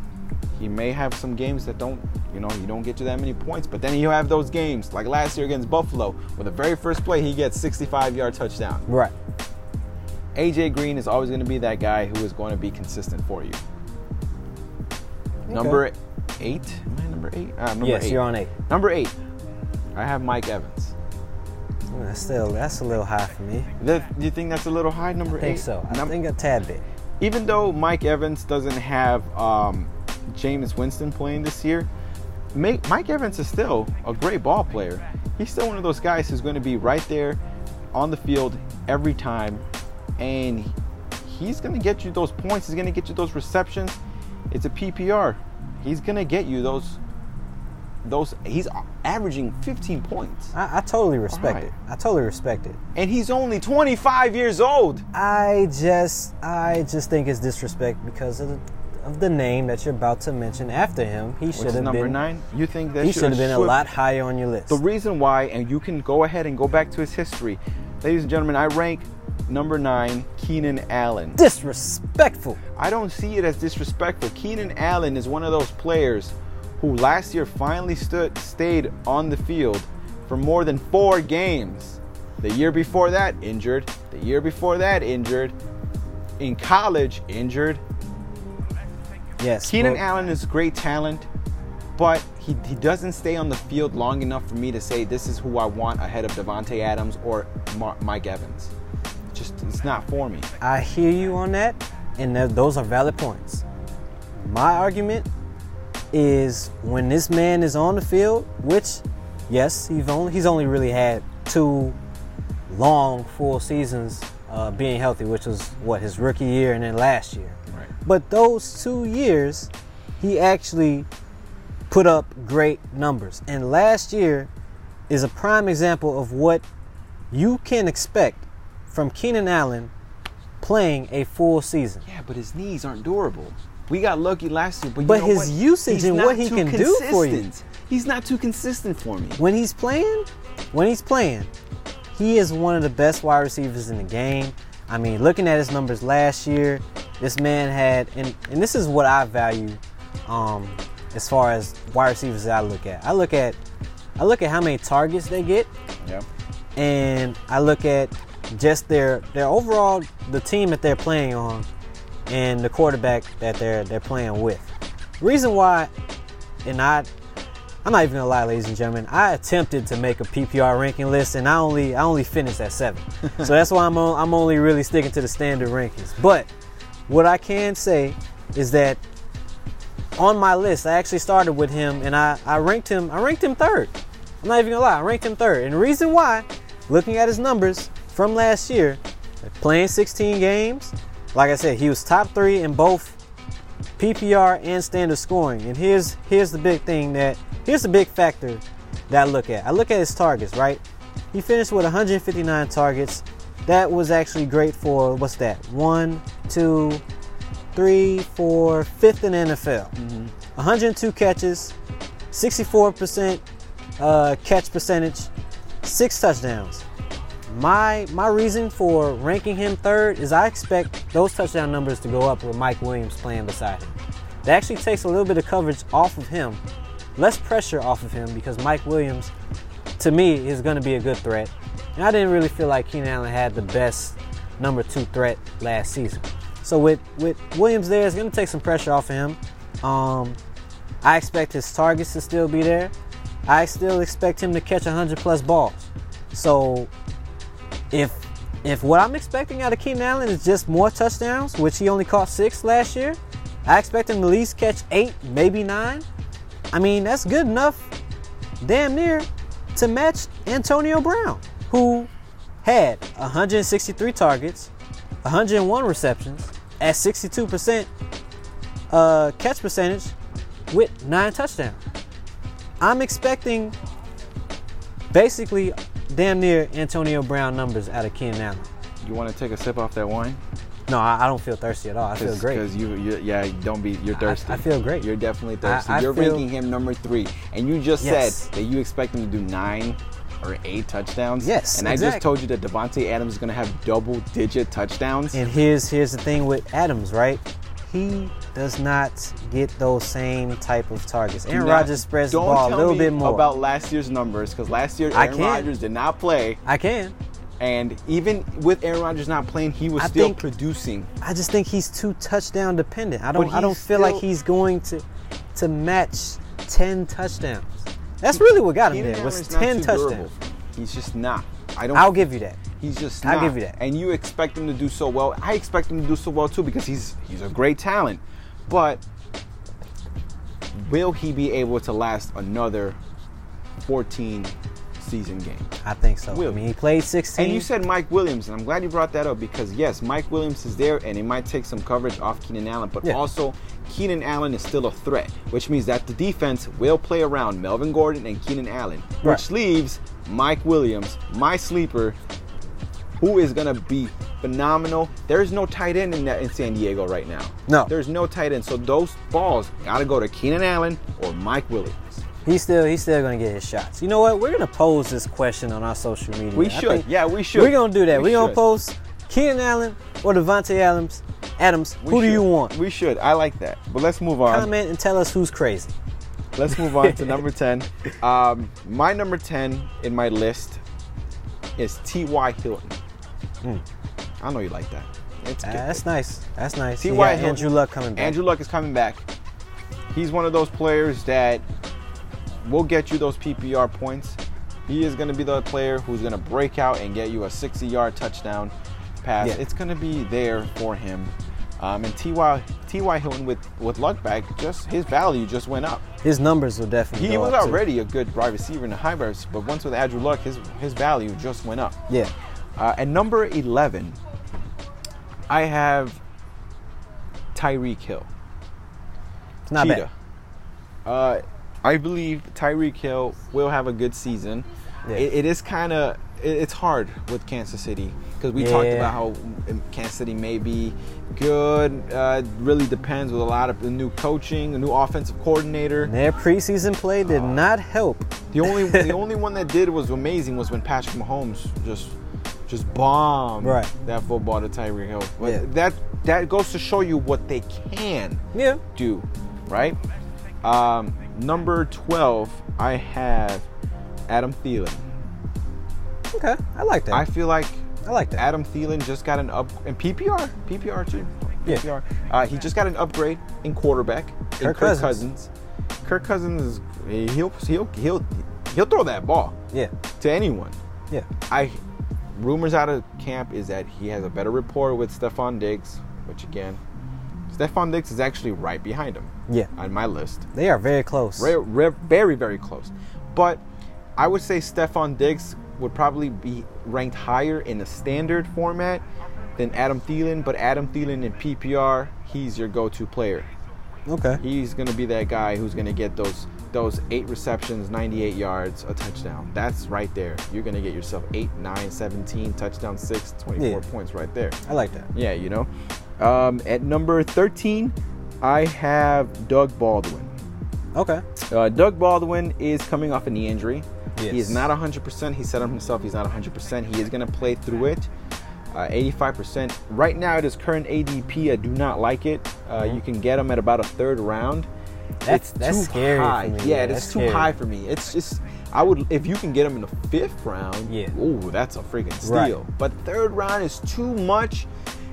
he may have some games that don't, you know, you don't get you that many points, but then you have those games like last year against Buffalo, where the very first play he gets 65 yard touchdown. Right. AJ Green is always going to be that guy who is going to be consistent for you. Number eight. Am I number eight? Uh, number yes, eight. you're on eight. Number eight. I have Mike Evans. That's still that's a little high for me. Do you think that's a little high? Number I think eight. so. I Num- think a tad bit. even though Mike Evans doesn't have um, Jameis Winston playing this year, Mike Evans is still a great ball player. He's still one of those guys who's going to be right there on the field every time, and he's going to get you those points. He's going to get you those receptions. It's a PPR. He's going to get you those. Those he's averaging 15 points, I, I totally respect Alright. it. I totally respect it. and he's only 25 years old. I just I just think it's disrespect because of the, of the name that you're about to mention after him. He should have number been nine. You think that he should have been a lot higher on your list. The reason why, and you can go ahead and go back to his history, ladies and gentlemen, I rank number nine Keenan Allen. Disrespectful. I don't see it as disrespectful. Keenan Allen is one of those players who last year finally stood stayed on the field for more than four games. The year before that, injured. The year before that, injured. In college, injured. Yes. Keenan but- Allen is great talent, but he, he doesn't stay on the field long enough for me to say this is who I want ahead of Davante Adams or Mar- Mike Evans. Just it's not for me. I hear you on that, and th- those are valid points. My argument is when this man is on the field, which, yes, he's only he's only really had two long full seasons uh, being healthy, which was what his rookie year and then last year. But those two years, he actually put up great numbers. And last year is a prime example of what you can expect from Keenan Allen playing a full season. Yeah, but his knees aren't durable. We got lucky last year, but, you But his what? usage He's and what he can do for you. consistent. He's not too consistent for me. When he's playing, when he's playing, he is one of the best wide receivers in the game. I mean, looking at his numbers last year, this man had, and, and this is what I value um, as far as wide receivers that I look at. I look at, I look at how many targets they get, Yeah. and I look at just their their overall the team that they're playing on and the quarterback that they're they're playing with. Reason why, and I I'm not even gonna lie, ladies and gentlemen, I attempted to make a PPR ranking list and I only I only finished at seven. so that's why I'm on, I'm only really sticking to the standard rankings. But what I can say is that on my list, I actually started with him and I, I ranked him I ranked him third. I'm not even gonna lie, I ranked him third. And the reason why, looking at his numbers from last year, playing 16 games, like I said, he was top three in both PPR and standard scoring. And here's here's the big thing that here's the big factor that I look at. I look at his targets, right? He finished with 159 targets. That was actually great for what's that? One, two, three, four, fifth in the NFL. 102 catches, 64% uh, catch percentage, six touchdowns. My my reason for ranking him third is I expect those touchdown numbers to go up with Mike Williams playing beside him. That actually takes a little bit of coverage off of him, less pressure off of him because Mike Williams, to me, is going to be a good threat. And I didn't really feel like Keenan Allen had the best number two threat last season. So with with Williams there, it's going to take some pressure off of him. Um, I expect his targets to still be there. I still expect him to catch 100 plus balls. So if if what I'm expecting out of Keenan Allen is just more touchdowns, which he only caught six last year, I expect him to at least catch eight, maybe nine. I mean, that's good enough, damn near, to match Antonio Brown, who had 163 targets, 101 receptions at 62% uh, catch percentage with nine touchdowns. I'm expecting basically damn near Antonio Brown numbers out of Keenan Allen. You want to take a sip off that wine? No, I, I don't feel thirsty at all. I feel great. Because you, you, yeah, don't be. You're thirsty. I feel great. You're definitely thirsty. I you're feel- ranking him number three, and you just Yes. said that you expect him to do nine or eight touchdowns. Yes, and I just told you that Davante Adams is going to have double-digit touchdowns. And here's here's the thing with Adams, right? He does not get those same type of targets. Aaron Rodgers spreads the ball a little bit more. about last year's numbers because last year I Aaron. Rodgers did not play, I can. And even with Aaron Rodgers not playing, he was I still think- producing. I just think he's too touchdown dependent. I don't I don't feel like he's going to to match 10 touchdowns. That's really what got him Keenan there. Was 10 touchdowns. durable. He's just not. I don't. I'll give you that. He's just Not. I'll give you that. And you expect him to do so well. I expect him to do so well too because he's he's a great talent. But will he be able to last another 14 season game? I think so. Will. I mean, he played 16. And you said Mike Williams, and I'm glad you brought that up because yes, Mike Williams is there, and it might take some coverage off Keenan Allen, but Yeah. also Keenan Allen is still a threat, which means that the defense will play around Melvin Gordon and Keenan Allen, which Right. leaves Mike Williams, my sleeper, who is gonna be phenomenal. There's no tight end in that in San Diego right now. No. there's no tight end, so those balls gotta go to Keenan Allen or Mike Williams. He's still he's still going to get his shots. You know what? We're going to pose this question on our social media. We should, yeah, we should. We're going to do that. We We're going to should. post Keenan Allen or Davante Adams. Adams, We who do you want? We should. I like that. But let's move on. Comment and tell us who's crazy. Let's move on to number 10. Um, my number 10 in my list is T.Y. Hilton. I know you like that. It's good. that's nice. That's nice. T.Y. Hilton. Andrew Luck coming back. Andrew Luck is coming back. He's one of those players that will get you those PPR points. He is going to be the player who's going to break out and get you a 60 yard touchdown pass. Yeah. It's going to be there for him. Um, and T.Y. T.Y. Hilton with, with Luck back, just his value just went up. His numbers will definitely He was up, too. already a good wide receiver in the high bars, but once with Andrew Luck, his his value just went up. Yeah. Uh, at number 11, I have Tyreek Hill. It's not Cheetah. Uh, I believe Tyreek Hill will have a good season. Yeah. It, it is kind of it, it's hard with Kansas City because we talked about how Kansas City may be good. Uh, it really depends with a lot of the new coaching, a new offensive coordinator. Their preseason play did not help. The only the only one that did was amazing was when Patrick Mahomes just just bombed Right. that football to Tyreek Hill. But Yeah. that that goes to show you what they can Yeah. do, right? Um, number twelve, I have Adam Thielen. Okay. I like that. I feel like I like that. Adam Thielen just got an up and PPR, PPR too. Yeah. PPR. Uh, he just got an upgrade in quarterback. in Kirk Cousins. Kirk Cousins is he'll he'll he'll he'll throw that ball yeah. to anyone. Yeah. I rumors out of camp is that he has a better rapport with Stefon Diggs, which again, Stefon Diggs is actually right behind him Yeah. on my list. They are very close. Very, very, very close. But I would say Stefon Diggs would probably be ranked higher in the standard format than Adam Thielen. But Adam Thielen in PPR, he's your go-to player. Okay. He's going to be that guy who's going to get those those eight receptions, 98 yards, a touchdown. That's right there. You're going to get yourself 8, 9, 17, touchdown 6, 24 Yeah. points right there. I like that. Yeah, you know. Um, at number 13, I have Doug Baldwin. Okay. Uh, Doug Baldwin is coming off a knee injury. Yes. He is not 100%. He said on himself he's not 100%. He is going to play through it. Uh, 85%. Right now, at his current ADP, I do not like it. Uh, You can get him at about a third round. That's- It's that's too scary for high. me. Yeah, it's that's too scary. high for me. It's just I would if you can get him in the fifth round. Yeah. Ooh, that's a freaking steal. Right. But third round is too much,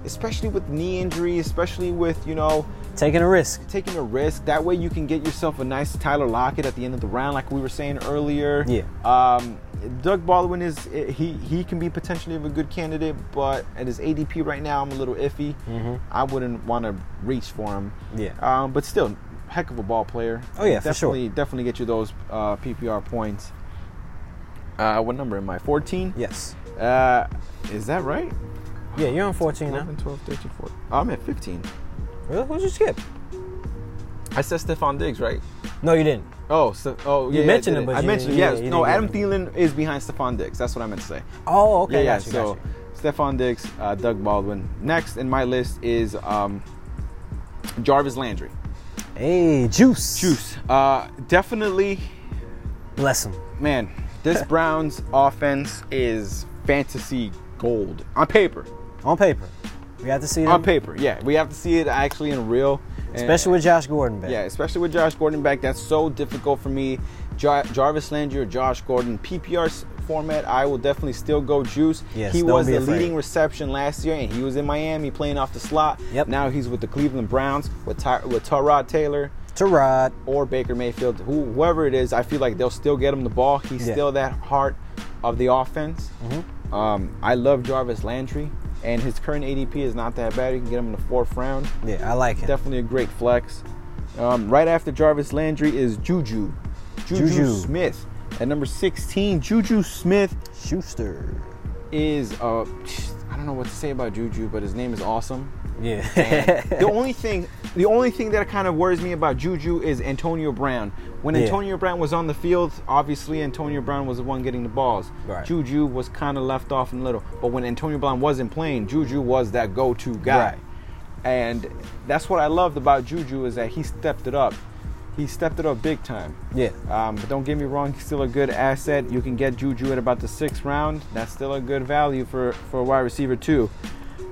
especially with knee injury, especially with you know Taking a risk. taking a risk. That way you can get yourself a nice Tyler Lockett at the end of the round, like we were saying earlier. Yeah. Um, Doug Baldwin is he he can be potentially a good candidate, but at his ADP right now, I'm a little iffy. Mm-hmm. I wouldn't want to reach for him. Yeah. Um, but still, heck of a ball player. Oh, yeah, for sure. definitely definitely get you those uh, PPR points. Uh, what number am I? 14. Yes. Uh, is that right? Yeah, you're on 14 now. 11, 12, 13, 14. Oh, I'm at 15. Really? Who'd you skip? I said Stefon Diggs, right? No, you didn't. Oh, so, oh, You yeah, mentioned yeah, him, but I you- mentioned yeah, yes. you no, Adam get Thielen is behind Stefon Diggs. That's what I meant to say. Oh, okay. yeah, yeah. got you, so, got Stefon Diggs, uh, Doug Baldwin. Next in my list is um, Jarvis Landry. Hey, Juice. Juice. Uh, definitely, Bless him. man, this Browns offense is fantasy gold on paper. On paper. We have to see it. On paper, yeah. We have to see it actually in real. and- Especially with Josh Gordon back. Yeah, especially with Josh Gordon back. That's so difficult for me. Jar- Jarvis Landry or Josh Gordon. PPR format, I will definitely still go Juice. Yes, he was the afraid. leading reception last year, and he was in Miami playing off the slot. Yep. Now he's with the Cleveland Browns with, Ty- with Tyrod Taylor Terod. or Baker Mayfield, who, whoever it is. I feel like they'll still get him the ball. He's Yeah. Mm-hmm. still that heart of the offense. Mhm. Um, I love Jarvis Landry, and his current ADP is not that bad. You can get him in the fourth round Yeah, I like him. definitely a great flex. Um, right after Jarvis Landry is Juju. Juju, Juju. Smith. At number 16, Juju Smith Schuster. is, uh, I don't know what to say about Juju, but his name is awesome. Yeah. the only thing, the only thing that kind of worries me about Juju is Antonio Brown. When Yeah. Antonio Brown was on the field, obviously Antonio Brown was the one getting the balls. Right. Juju was kind of left off in a little. But when Antonio Brown wasn't playing, Juju was that go-to guy. Right. And that's what I loved about Juju is that he stepped it up. He stepped it up big time. yeah. Um, but don't get me wrong, he's still a good asset. You can get Juju at about the sixth round. That's still a good value for, for a wide receiver, too.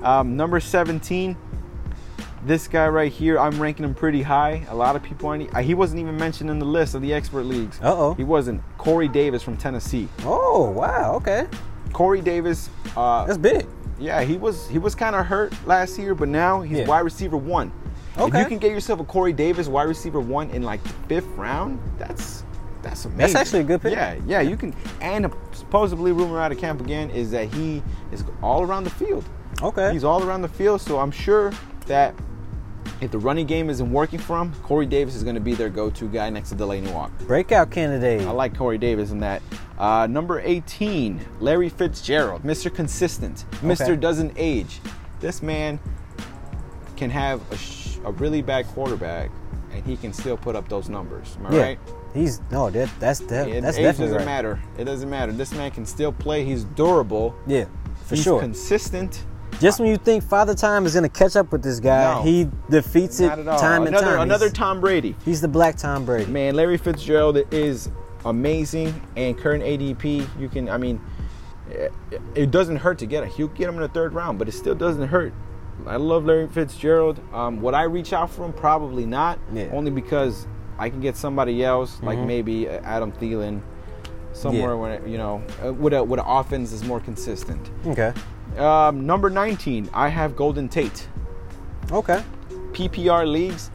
Um, number 17, this guy right here, I'm ranking him pretty high. A lot of people aren't. uh, He wasn't even mentioned in the list of the expert leagues. Uh-oh. He wasn't. Corey Davis from Tennessee. Oh, wow. Okay. Corey Davis, uh, That's big. yeah, he was he was kind of hurt last year, but now he's Yeah. wide receiver one. If you can get yourself a Corey Davis wide receiver one in like the fifth round, that's that's amazing. That's actually a good pick. Yeah, yeah, you can. And supposedly, rumor out of camp again is that he is all around the field. Okay. He's all around the field, so I'm sure that if the running game isn't working for him, Corey Davis is going to be their go-to guy next to Delanie Walker. Breakout candidate. I like Corey Davis in that. Uh, number 18, Larry Fitzgerald, Mr. Consistent, Mr. Okay. Doesn't Age. This man can have a, sh- a really bad quarterback, and he can still put up those numbers. Am I yeah. right? He's no, that that's that, It, that's age definitely doesn't right. matter. It doesn't matter. This man can still play. He's durable. Yeah, for He's sure. consistent. Just when you think Father Time is gonna catch up with this guy, No. he defeats it Not at all. time and another time. another he's, Tom Brady. he's the Black Tom Brady. Man, Larry Fitzgerald is amazing, and current ADP, you can. I mean, it, doesn't hurt to get it. You get him in the third round, but it still doesn't hurt. I love Larry Fitzgerald. Um, would I reach out for him? Probably not. Yeah. Only because I can get somebody else, like Mhm. maybe uh, Adam Thielen, somewhere Yeah. where you know, uh, with a with an offense is more consistent. Okay. Um, number 19, I have Golden Tate. Okay. PPR leagues,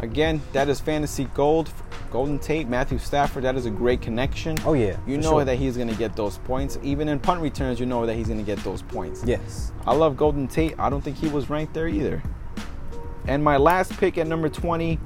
again, that is fantasy gold. Golden Tate, Matthew Stafford, that is a great connection. Oh yeah. You know sure. that he's going to get those points. Even in punt returns, you know that he's going to get those points. Yes. I love Golden Tate. I don't think he was ranked there either. And my last pick at number 20,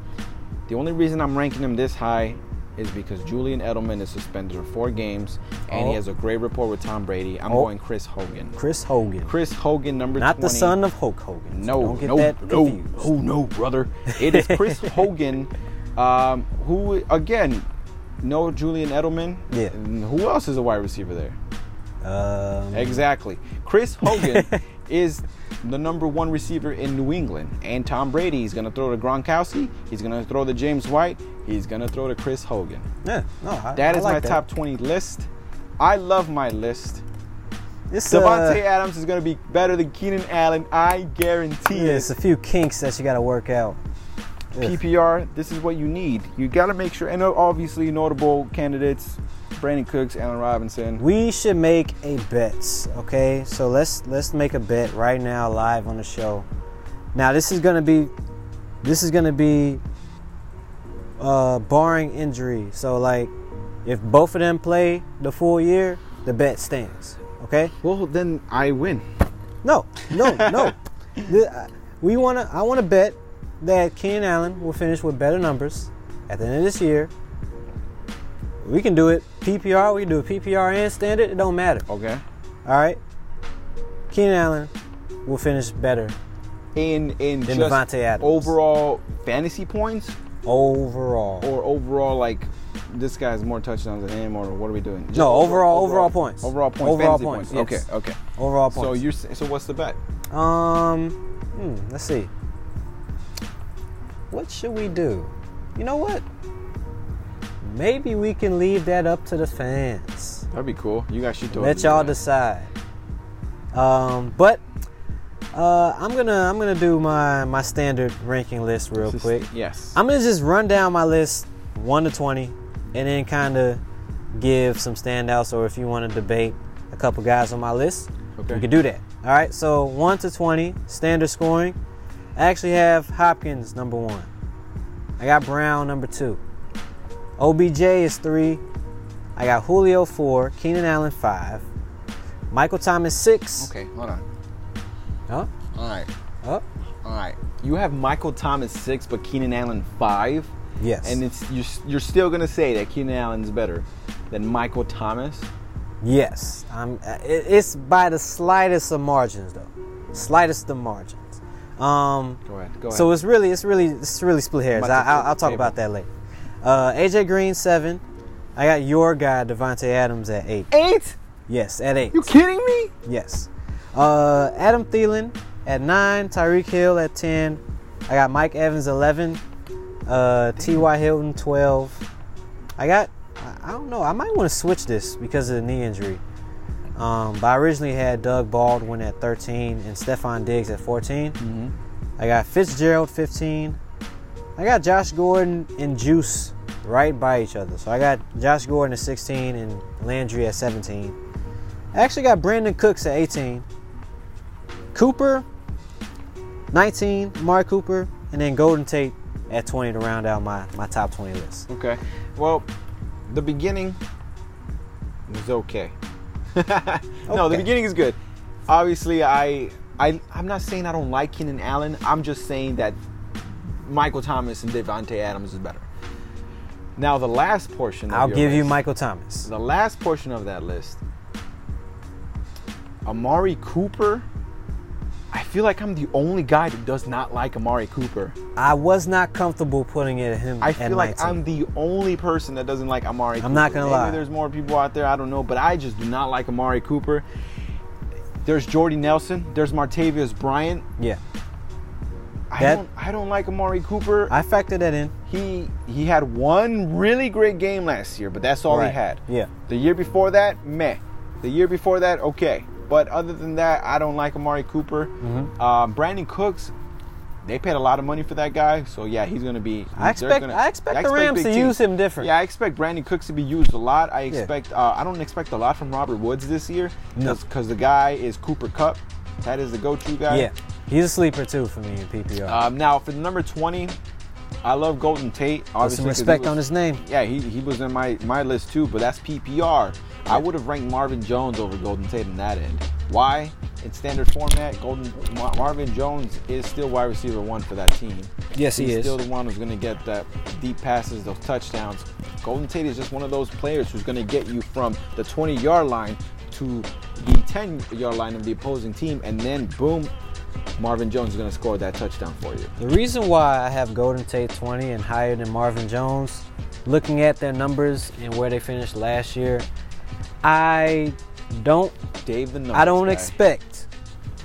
the only reason I'm ranking him this high is because Julian Edelman is suspended for four games and Oh. he has a great rapport with Tom Brady. I'm Oh. going Chris Hogan. Chris Hogan. Chris Hogan, number Not 20. the son of Hulk Hogan. so No, get no, no, oh no, brother. It is Chris Hogan, um, who again, no Julian Edelman. Yeah. Who else is a wide receiver there? Um, Exactly. Chris Hogan is the number one receiver in New England, and Tom Brady. He's gonna throw to Gronkowski. He's gonna throw to James White. He's gonna throw to Chris Hogan. yeah. No. I, That is like my that. top 20 list. I love my list. It's, Davante uh, Adams is gonna be better than Keenan Allen. I guarantee yeah, it. it's a few kinks that you got to work out. PPR, this is what you need. You got to make sure, and obviously notable candidates, Brandin Cooks, Allen Robinson. We should make a bet, okay? So let's let's make a bet right now live on the show. Now this is gonna be this is gonna be uh barring injury. So like if both of them play the full year, the bet stands. Okay? Well, then I win. No, no, no. Uh, we wanna I wanna bet that Keenan Allen will finish with better numbers at the end of this year. We can do it PPR, we can do it PPR and standard, it don't matter. Okay. All right. Keenan Allen will finish better In in Than just Davante Adams. overall fantasy points overall. or overall like this guy has more touchdowns than him, or what are we doing? Just No, overall- overall points. Overall points. Overall fantasy points, points. yes. Okay, okay. Overall points. So you're so what's the bet? Um, hmm, let's see. What should we do? You know what? Maybe we can leave that up to the fans. That'd be cool. You guys should do Let y'all decide. Um, but uh, I'm gonna I'm gonna do my my standard ranking list real quick. Yes. I'm gonna just run down my list one to twenty, and then kind of give some standouts, or if you want to debate a couple guys on my list, Okay. we can do that. All right. So one to twenty, standard scoring. I actually have Hopkins number one. I got Brown number two. OBJ is three. I got Julio four. Keenan Allen five. Michael Thomas six. Okay, hold on. Huh? All right, Oh. all right. You have Michael Thomas six, but Keenan Allen five, Yes. and it's you're, you're still gonna say that Keenan Allen's better than Michael Thomas. Yes, I'm, uh, it, it's by the slightest of margins, though. Slightest of margins. Um, Go ahead. Go ahead. so it's really, it's really, it's really split hairs. I, I'll, I'll talk about that later. Uh, AJ Green seven. I got your guy Davante Adams at eight. eight. Yes, at eight. You kidding me? Yes. Uh, Adam Thielen at nine. Tyreek Hill at ten. I got Mike Evans eleven. Uh, T.Y. Hilton twelve. I got. I- don't know. I might want to switch this because of the knee injury. Um, but I originally had Doug Baldwin at 13 and Stefon Diggs at 14. Mm-hmm. I got Fitzgerald 15. I got Josh Gordon and Juice right by each other. So I got Josh Gordon at 16 and Landry at 17. I actually got Brandin Cooks at 18. Cooper 19, Mark Cooper, and then Golden Tate at 20 to round out my, my top 20 list. Okay. Well, the beginning was okay. no, the beginning is good. Obviously, I, I, I'm not saying I don't like Keenan Allen. I'm just saying that Michael Thomas and Davante Adams is better. Now, the last portion. I'll give you Michael Thomas. The last portion of that list. Amari Cooper. I feel like I'm the only guy that does not like Amari Cooper. I was not comfortable putting it at him I feel like 19. I'm the only person that doesn't like Amari I'm not gonna Maybe lie. there's more people out there, I don't know, but I just do not like Amari Cooper. There's Jordy Nelson, there's Martavis Bryant. yeah, I That- don't I don't like Amari Cooper. I factored that in. he he had one really great game last year, but that's all Right. he had. Yeah. The year before that, meh. The year before that, okay. But other than that, I don't like Amari Cooper. Mm-hmm. Um, Brandin Cooks, they paid a lot of money for that guy, so yeah, he's gonna be. I expect gonna- I expect I the Rams to teams. use him different. Yeah, I expect Brandin Cooks to be used a lot. I expect. Uh, I don't expect a lot from Robert Woods this year, No. because the guy is Cooper Kupp. That is the go-to guy. Yeah. He's a sleeper too for me in PPR. Um, now for the number twenty, I love Golden Tate. Put Obviously, some respect was- on his name. Yeah, he, he was in my, my list too, but that's PPR. I would have ranked Marvin Jones over Golden Tate in that end. Why? In standard format, Golden Mar- Marvin Jones is still wide receiver one for that team. Yes, he He's is. still the one who's going to get that deep passes, those touchdowns. Golden Tate is just one of those players who's going to get you from the 20 yard line to the 10 yard line of the opposing team, and then boom, Marvin Jones is going to score that touchdown for you. The reason why I have Golden Tate 20 and higher than Marvin Jones, looking at their numbers and where they finished last year, I don't Dave the numbers I don't guy. expect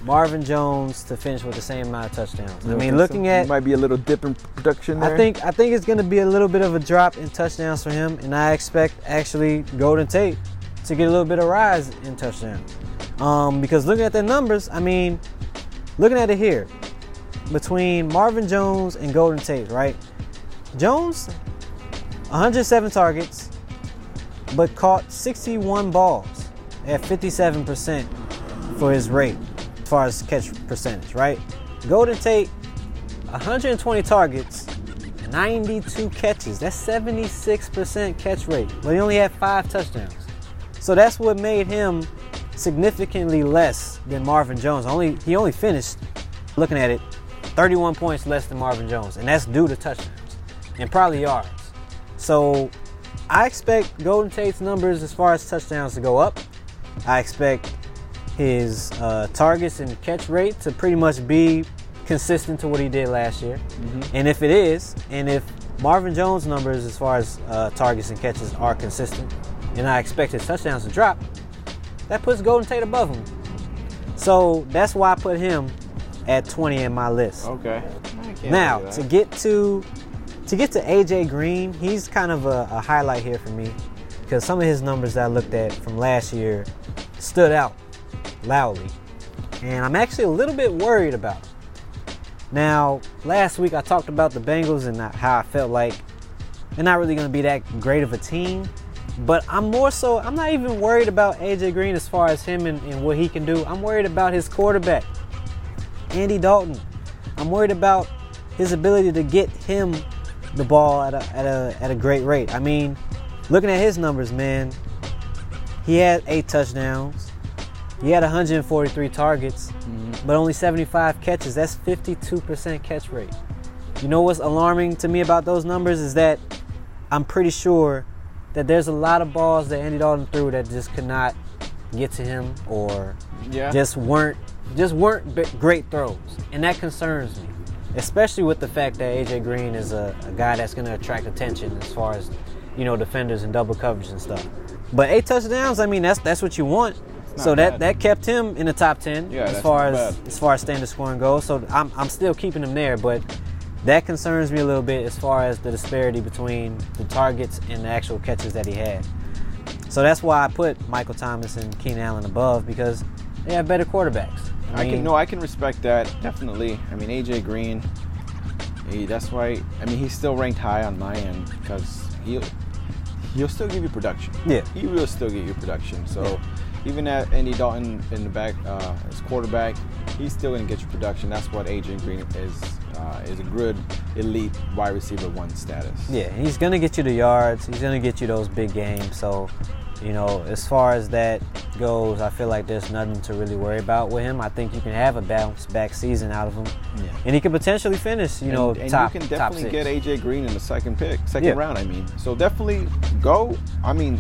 Marvin Jones to finish with the same amount of touchdowns. I mean, looking so? at might be a little dip in production there. I think I think it's going to be a little bit of a drop in touchdowns for him, and I expect actually Golden Tate to get a little bit of rise in touchdowns. Um, because looking at their numbers, I mean, looking at it here, between Marvin Jones and Golden Tate, right? Jones, 107 targets, but caught 61 balls at 57% for his rate as far as catch percentage, right? Golden Tate, 120 targets, 92 catches. That's 76% catch rate. But he only had five touchdowns. So that's what made him significantly less than Marvin Jones. Only he only finished looking at it 31 points less than Marvin Jones, and that's due to touchdowns and probably yards. So I expect Golden Tate's numbers as far as touchdowns to go up. I expect his uh, targets and catch rate to pretty much be consistent to what he did last year. And if it is, and if Marvin Jones' numbers as far as uh, targets and catches are consistent, and I expect his touchdowns to drop. That puts Golden Tate above him. So that's why I put him at 20 in my list. Okay. Now to get to to get to AJ Green, he's kind of a, a highlight here for me because some of his numbers that I looked at from last year stood out loudly, and I'm actually a little bit worried about. Him. Now, last week I talked about the Bengals and how I felt like they're not really going to be that great of a team. But I'm more so, I'm not even worried about AJ Green as far as him and, and what he can do. I'm worried about his quarterback, Andy Dalton. I'm worried about his ability to get him the ball at a, at a, at a great rate. I mean, looking at his numbers, man, he had eight touchdowns. He had 143 targets, mm-hmm. but only 75 catches. That's 52% catch rate. You know what's alarming to me about those numbers is that I'm pretty sure that there's a lot of balls that Andy Dalton threw that just could not get to him or yeah. just weren't just weren't great throws, and that concerns me, especially with the fact that AJ Green is a, a guy that's going to attract attention as far as you know defenders and double coverage and stuff. But eight touchdowns, I mean that's that's what you want. So that, that kept him in the top ten yeah, as far as bad. as far as standard scoring goes. So I'm, I'm still keeping him there, but that concerns me a little bit as far as the disparity between the targets and the actual catches that he had. So that's why I put Michael Thomas and Keenan Allen above because they have better quarterbacks. I, mean, I can no, I can respect that definitely. I mean AJ Green, he, that's why. I mean he's still ranked high on my end because he'll he'll still give you production. Yeah, he will still get you production. So. Yeah even at Andy Dalton in the back uh, as quarterback, he's still going to get you production. That's what AJ Green is uh, is a good elite wide receiver one status. Yeah, he's going to get you the yards. He's going to get you those big games. So, you know, as far as that goes, I feel like there's nothing to really worry about with him. I think you can have a bounce back season out of him, yeah. and he could potentially finish. You and, know, and top. you can definitely get AJ Green in the second pick, second yeah. round. I mean, so definitely go. I mean,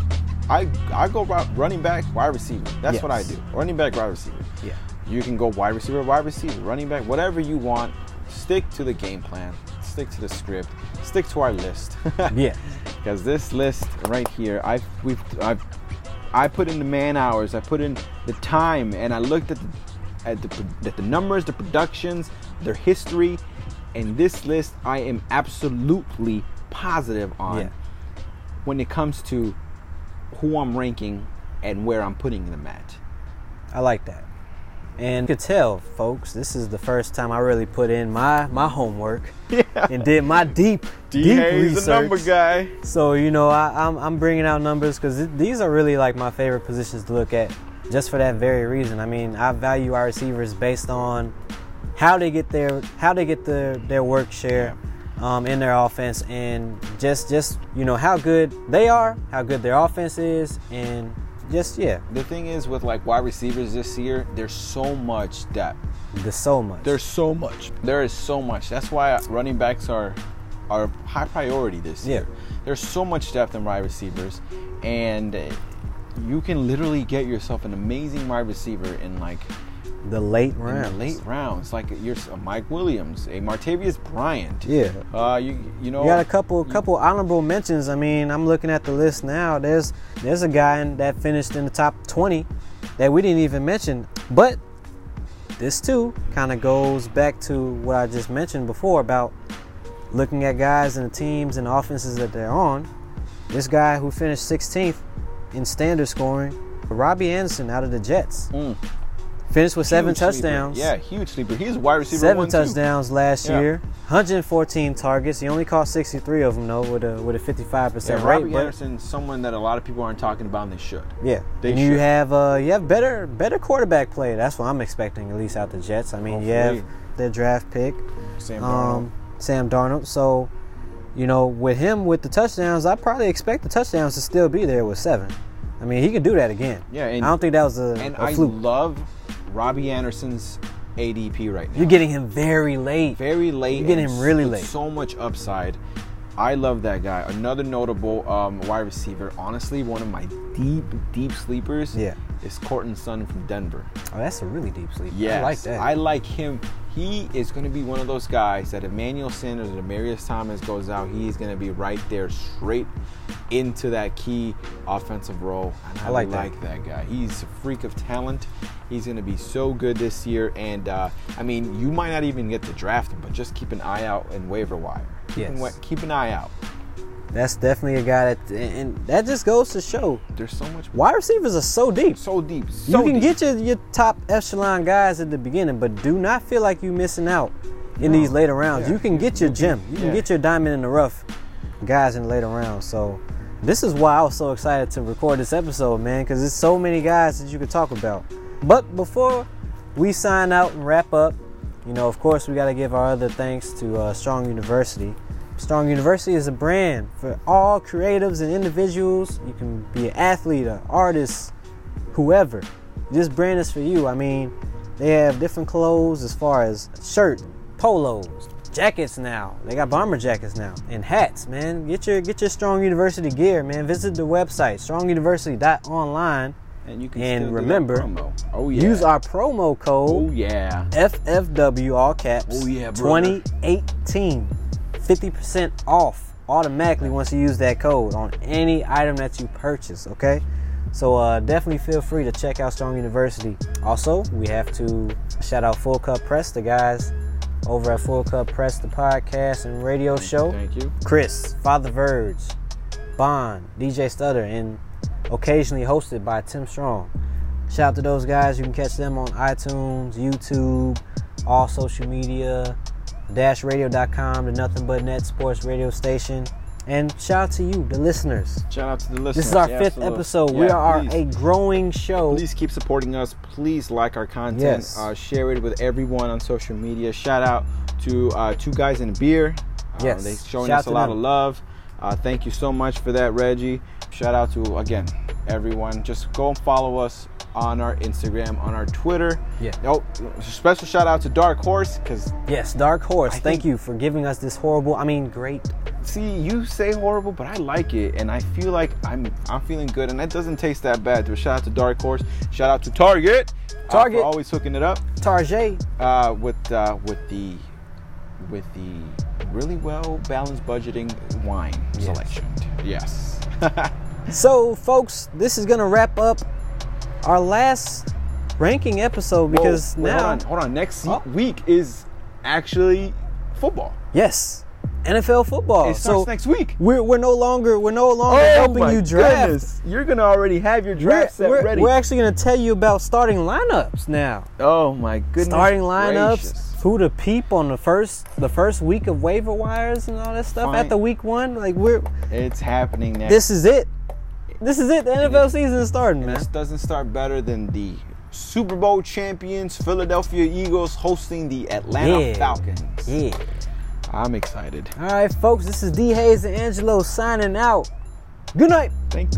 I I go running back, wide receiver. That's yes. what I do. Running back, wide receiver. Yeah. You can go wide receiver, wide receiver, running back, whatever you want. Stick to the game plan. Stick to the script. Stick to our list. yeah. Because this list right here, I've we've I've I put in the man hours. I put in the time, and I looked at the at the, at the numbers, the productions, their history, and this list I am absolutely positive on yeah. when it comes to who I'm ranking and where I'm putting them at. I like that. And you could tell, folks, this is the first time I really put in my my homework yeah. and did my deep D deep research. a number guy. So you know, I, am I'm, I'm bringing out numbers because these are really like my favorite positions to look at, just for that very reason. I mean, I value our receivers based on how they get their how they get their their work share. Yeah um, in their offense, and just just you know how good they are, how good their offense is, and just yeah. The thing is with like wide receivers this year, there's so much depth. There's so much. There's so much. There is so much. That's why running backs are are high priority this yeah. year. There's so much depth in wide receivers, and you can literally get yourself an amazing wide receiver in like the late rounds. The late rounds, like you're a Mike Williams, a Martavis Bryant. Yeah. Uh, you you know. You got a couple you, couple honorable mentions. I mean, I'm looking at the list now. There's there's a guy in, that finished in the top 20 that we didn't even mention, but this too kind of goes back to what I just mentioned before about looking at guys and the teams and offenses that they're on. This guy who finished 16th in standard scoring, Robby Anderson out of the Jets. Mm. Finished with seven touchdowns. Sleeper. Yeah, huge sleeper. He's a wide receiver. Seven touchdowns too. last yeah. year. 114 targets. He only caught 63 of them though, with a with a 55 percent rate. Robby Anderson, someone that a lot of people aren't talking about, and they should. Yeah, they and should. you have uh, you have better better quarterback play. That's what I'm expecting at least out the Jets. I mean, Hopefully. you have their draft pick, Sam Darnold. Um, Sam Darnold. So, you know, with him with the touchdowns, I probably expect the touchdowns to still be there with seven. I mean, he could do that again. Yeah, and, I don't think that was a, and a I fluke. love Robby Anderson's ADP right now. You're getting him very late. Very late. You're getting him really late. So much upside. I love that guy. Another notable um, wide receiver. Honestly, one of my deep, deep sleepers. Yeah. Is Courtland Sutton from Denver. Oh, that's a really deep sleeper. Yeah, I like that. I like him. He is going to be one of those guys that Emmanuel Sanders or Demaryius Thomas goes out, he's going to be right there, straight into that key offensive role. And I, I like like that. that guy. He's a freak of talent. He's going to be so good this year. And uh, I mean, you might not even get to draft him, but just keep an eye out in waiver wire. Keep, Yes. an, keep an eye out. That's definitely a guy that, and that just goes to show There's so much wide receivers are so deep. so deep. So you can deep. get your, your top echelon guys at the beginning, but do not feel like you're missing out in No. these later rounds. Yeah. You can get your gem. You can Yeah. get your diamond in the rough guys in the later rounds. So this is why I was so excited to record this episode, man, because there's so many guys that you could talk about. But before we sign out and wrap up, you know, of course, we got to give our other thanks to uh, Strong University. Strong University is a brand for all creatives and individuals. You can be an athlete, an artist, whoever. This brand is for you. I mean, they have different clothes as far as shirt, polos, jackets now. They got bomber jackets now and hats, man. Get your get your Strong University gear, man. Visit the website stronguniversity.online. And you can And still do that remember, promo. oh yeah. Use our promo code Oh yeah. FFW all caps. Oh, yeah, brother. 2018. 50% off automatically once you use that code on any item that you purchase, okay? So uh, definitely feel free to check out Strong University. Also, we have to shout out Full Cup Press, the guys over at Full Cup Press, the podcast and radio show. Thank you. Chris, Father Verge, Bond, DJ Stutter, and occasionally hosted by Tim Strong. Shout out to those guys. You can catch them on iTunes, YouTube, all social media, dashradio.com, the Nothing But Net Sports radio station. And shout out to you, the listeners. Shout out to the listeners. This is our Yeah, fifth absolutely. episode. we are please. a growing show. Please keep supporting us. Please like our content. Yes. Uh, share it with everyone on social media. Shout out to uh, Two Guys in a Beer. Uh, Yes. They showing Shout us a lot them. of love. Uh, thank you so much for that, Reggie. Shout out to, again, everyone. Just go and follow us on our Instagram, on our Twitter. Yeah. Oh, special shout out to Dark Horse because Yes, Dark Horse. I Thank you for giving us this horrible, I mean, great. see you say horrible, but I like it, and I feel like I'm I'm feeling good, and that doesn't taste that bad. So shout out to Dark Horse. Shout out to Target. uh, Target. for always hooking it up. Tarjay. uh, with uh, with the with the really well balanced budgeting wine Yes. selection. Yes. So, folks, this is going to wrap up our last ranking episode because Whoa, wait, now. hold on, hold on. Next Oh. week is actually football. Yes, NFL football. It starts so next week. we're, we're no longer we're no longer oh helping you draft. You're gonna already have your We're, draft set we're, ready. we're actually going to tell you about starting lineups now. oh my goodness. starting lineups, gracious. who to peep on the first the first week of waiver wires and all that stuff Fine. at the week one. Like we're It's happening next. this is it. This is it. The NFL season is starting, man. This doesn't start better than the Super Bowl champions Philadelphia Eagles hosting the Atlanta Yeah. Falcons. Yeah. I'm excited. All right, folks. This is D Hayes and Angelo signing out. Good night. Thanks.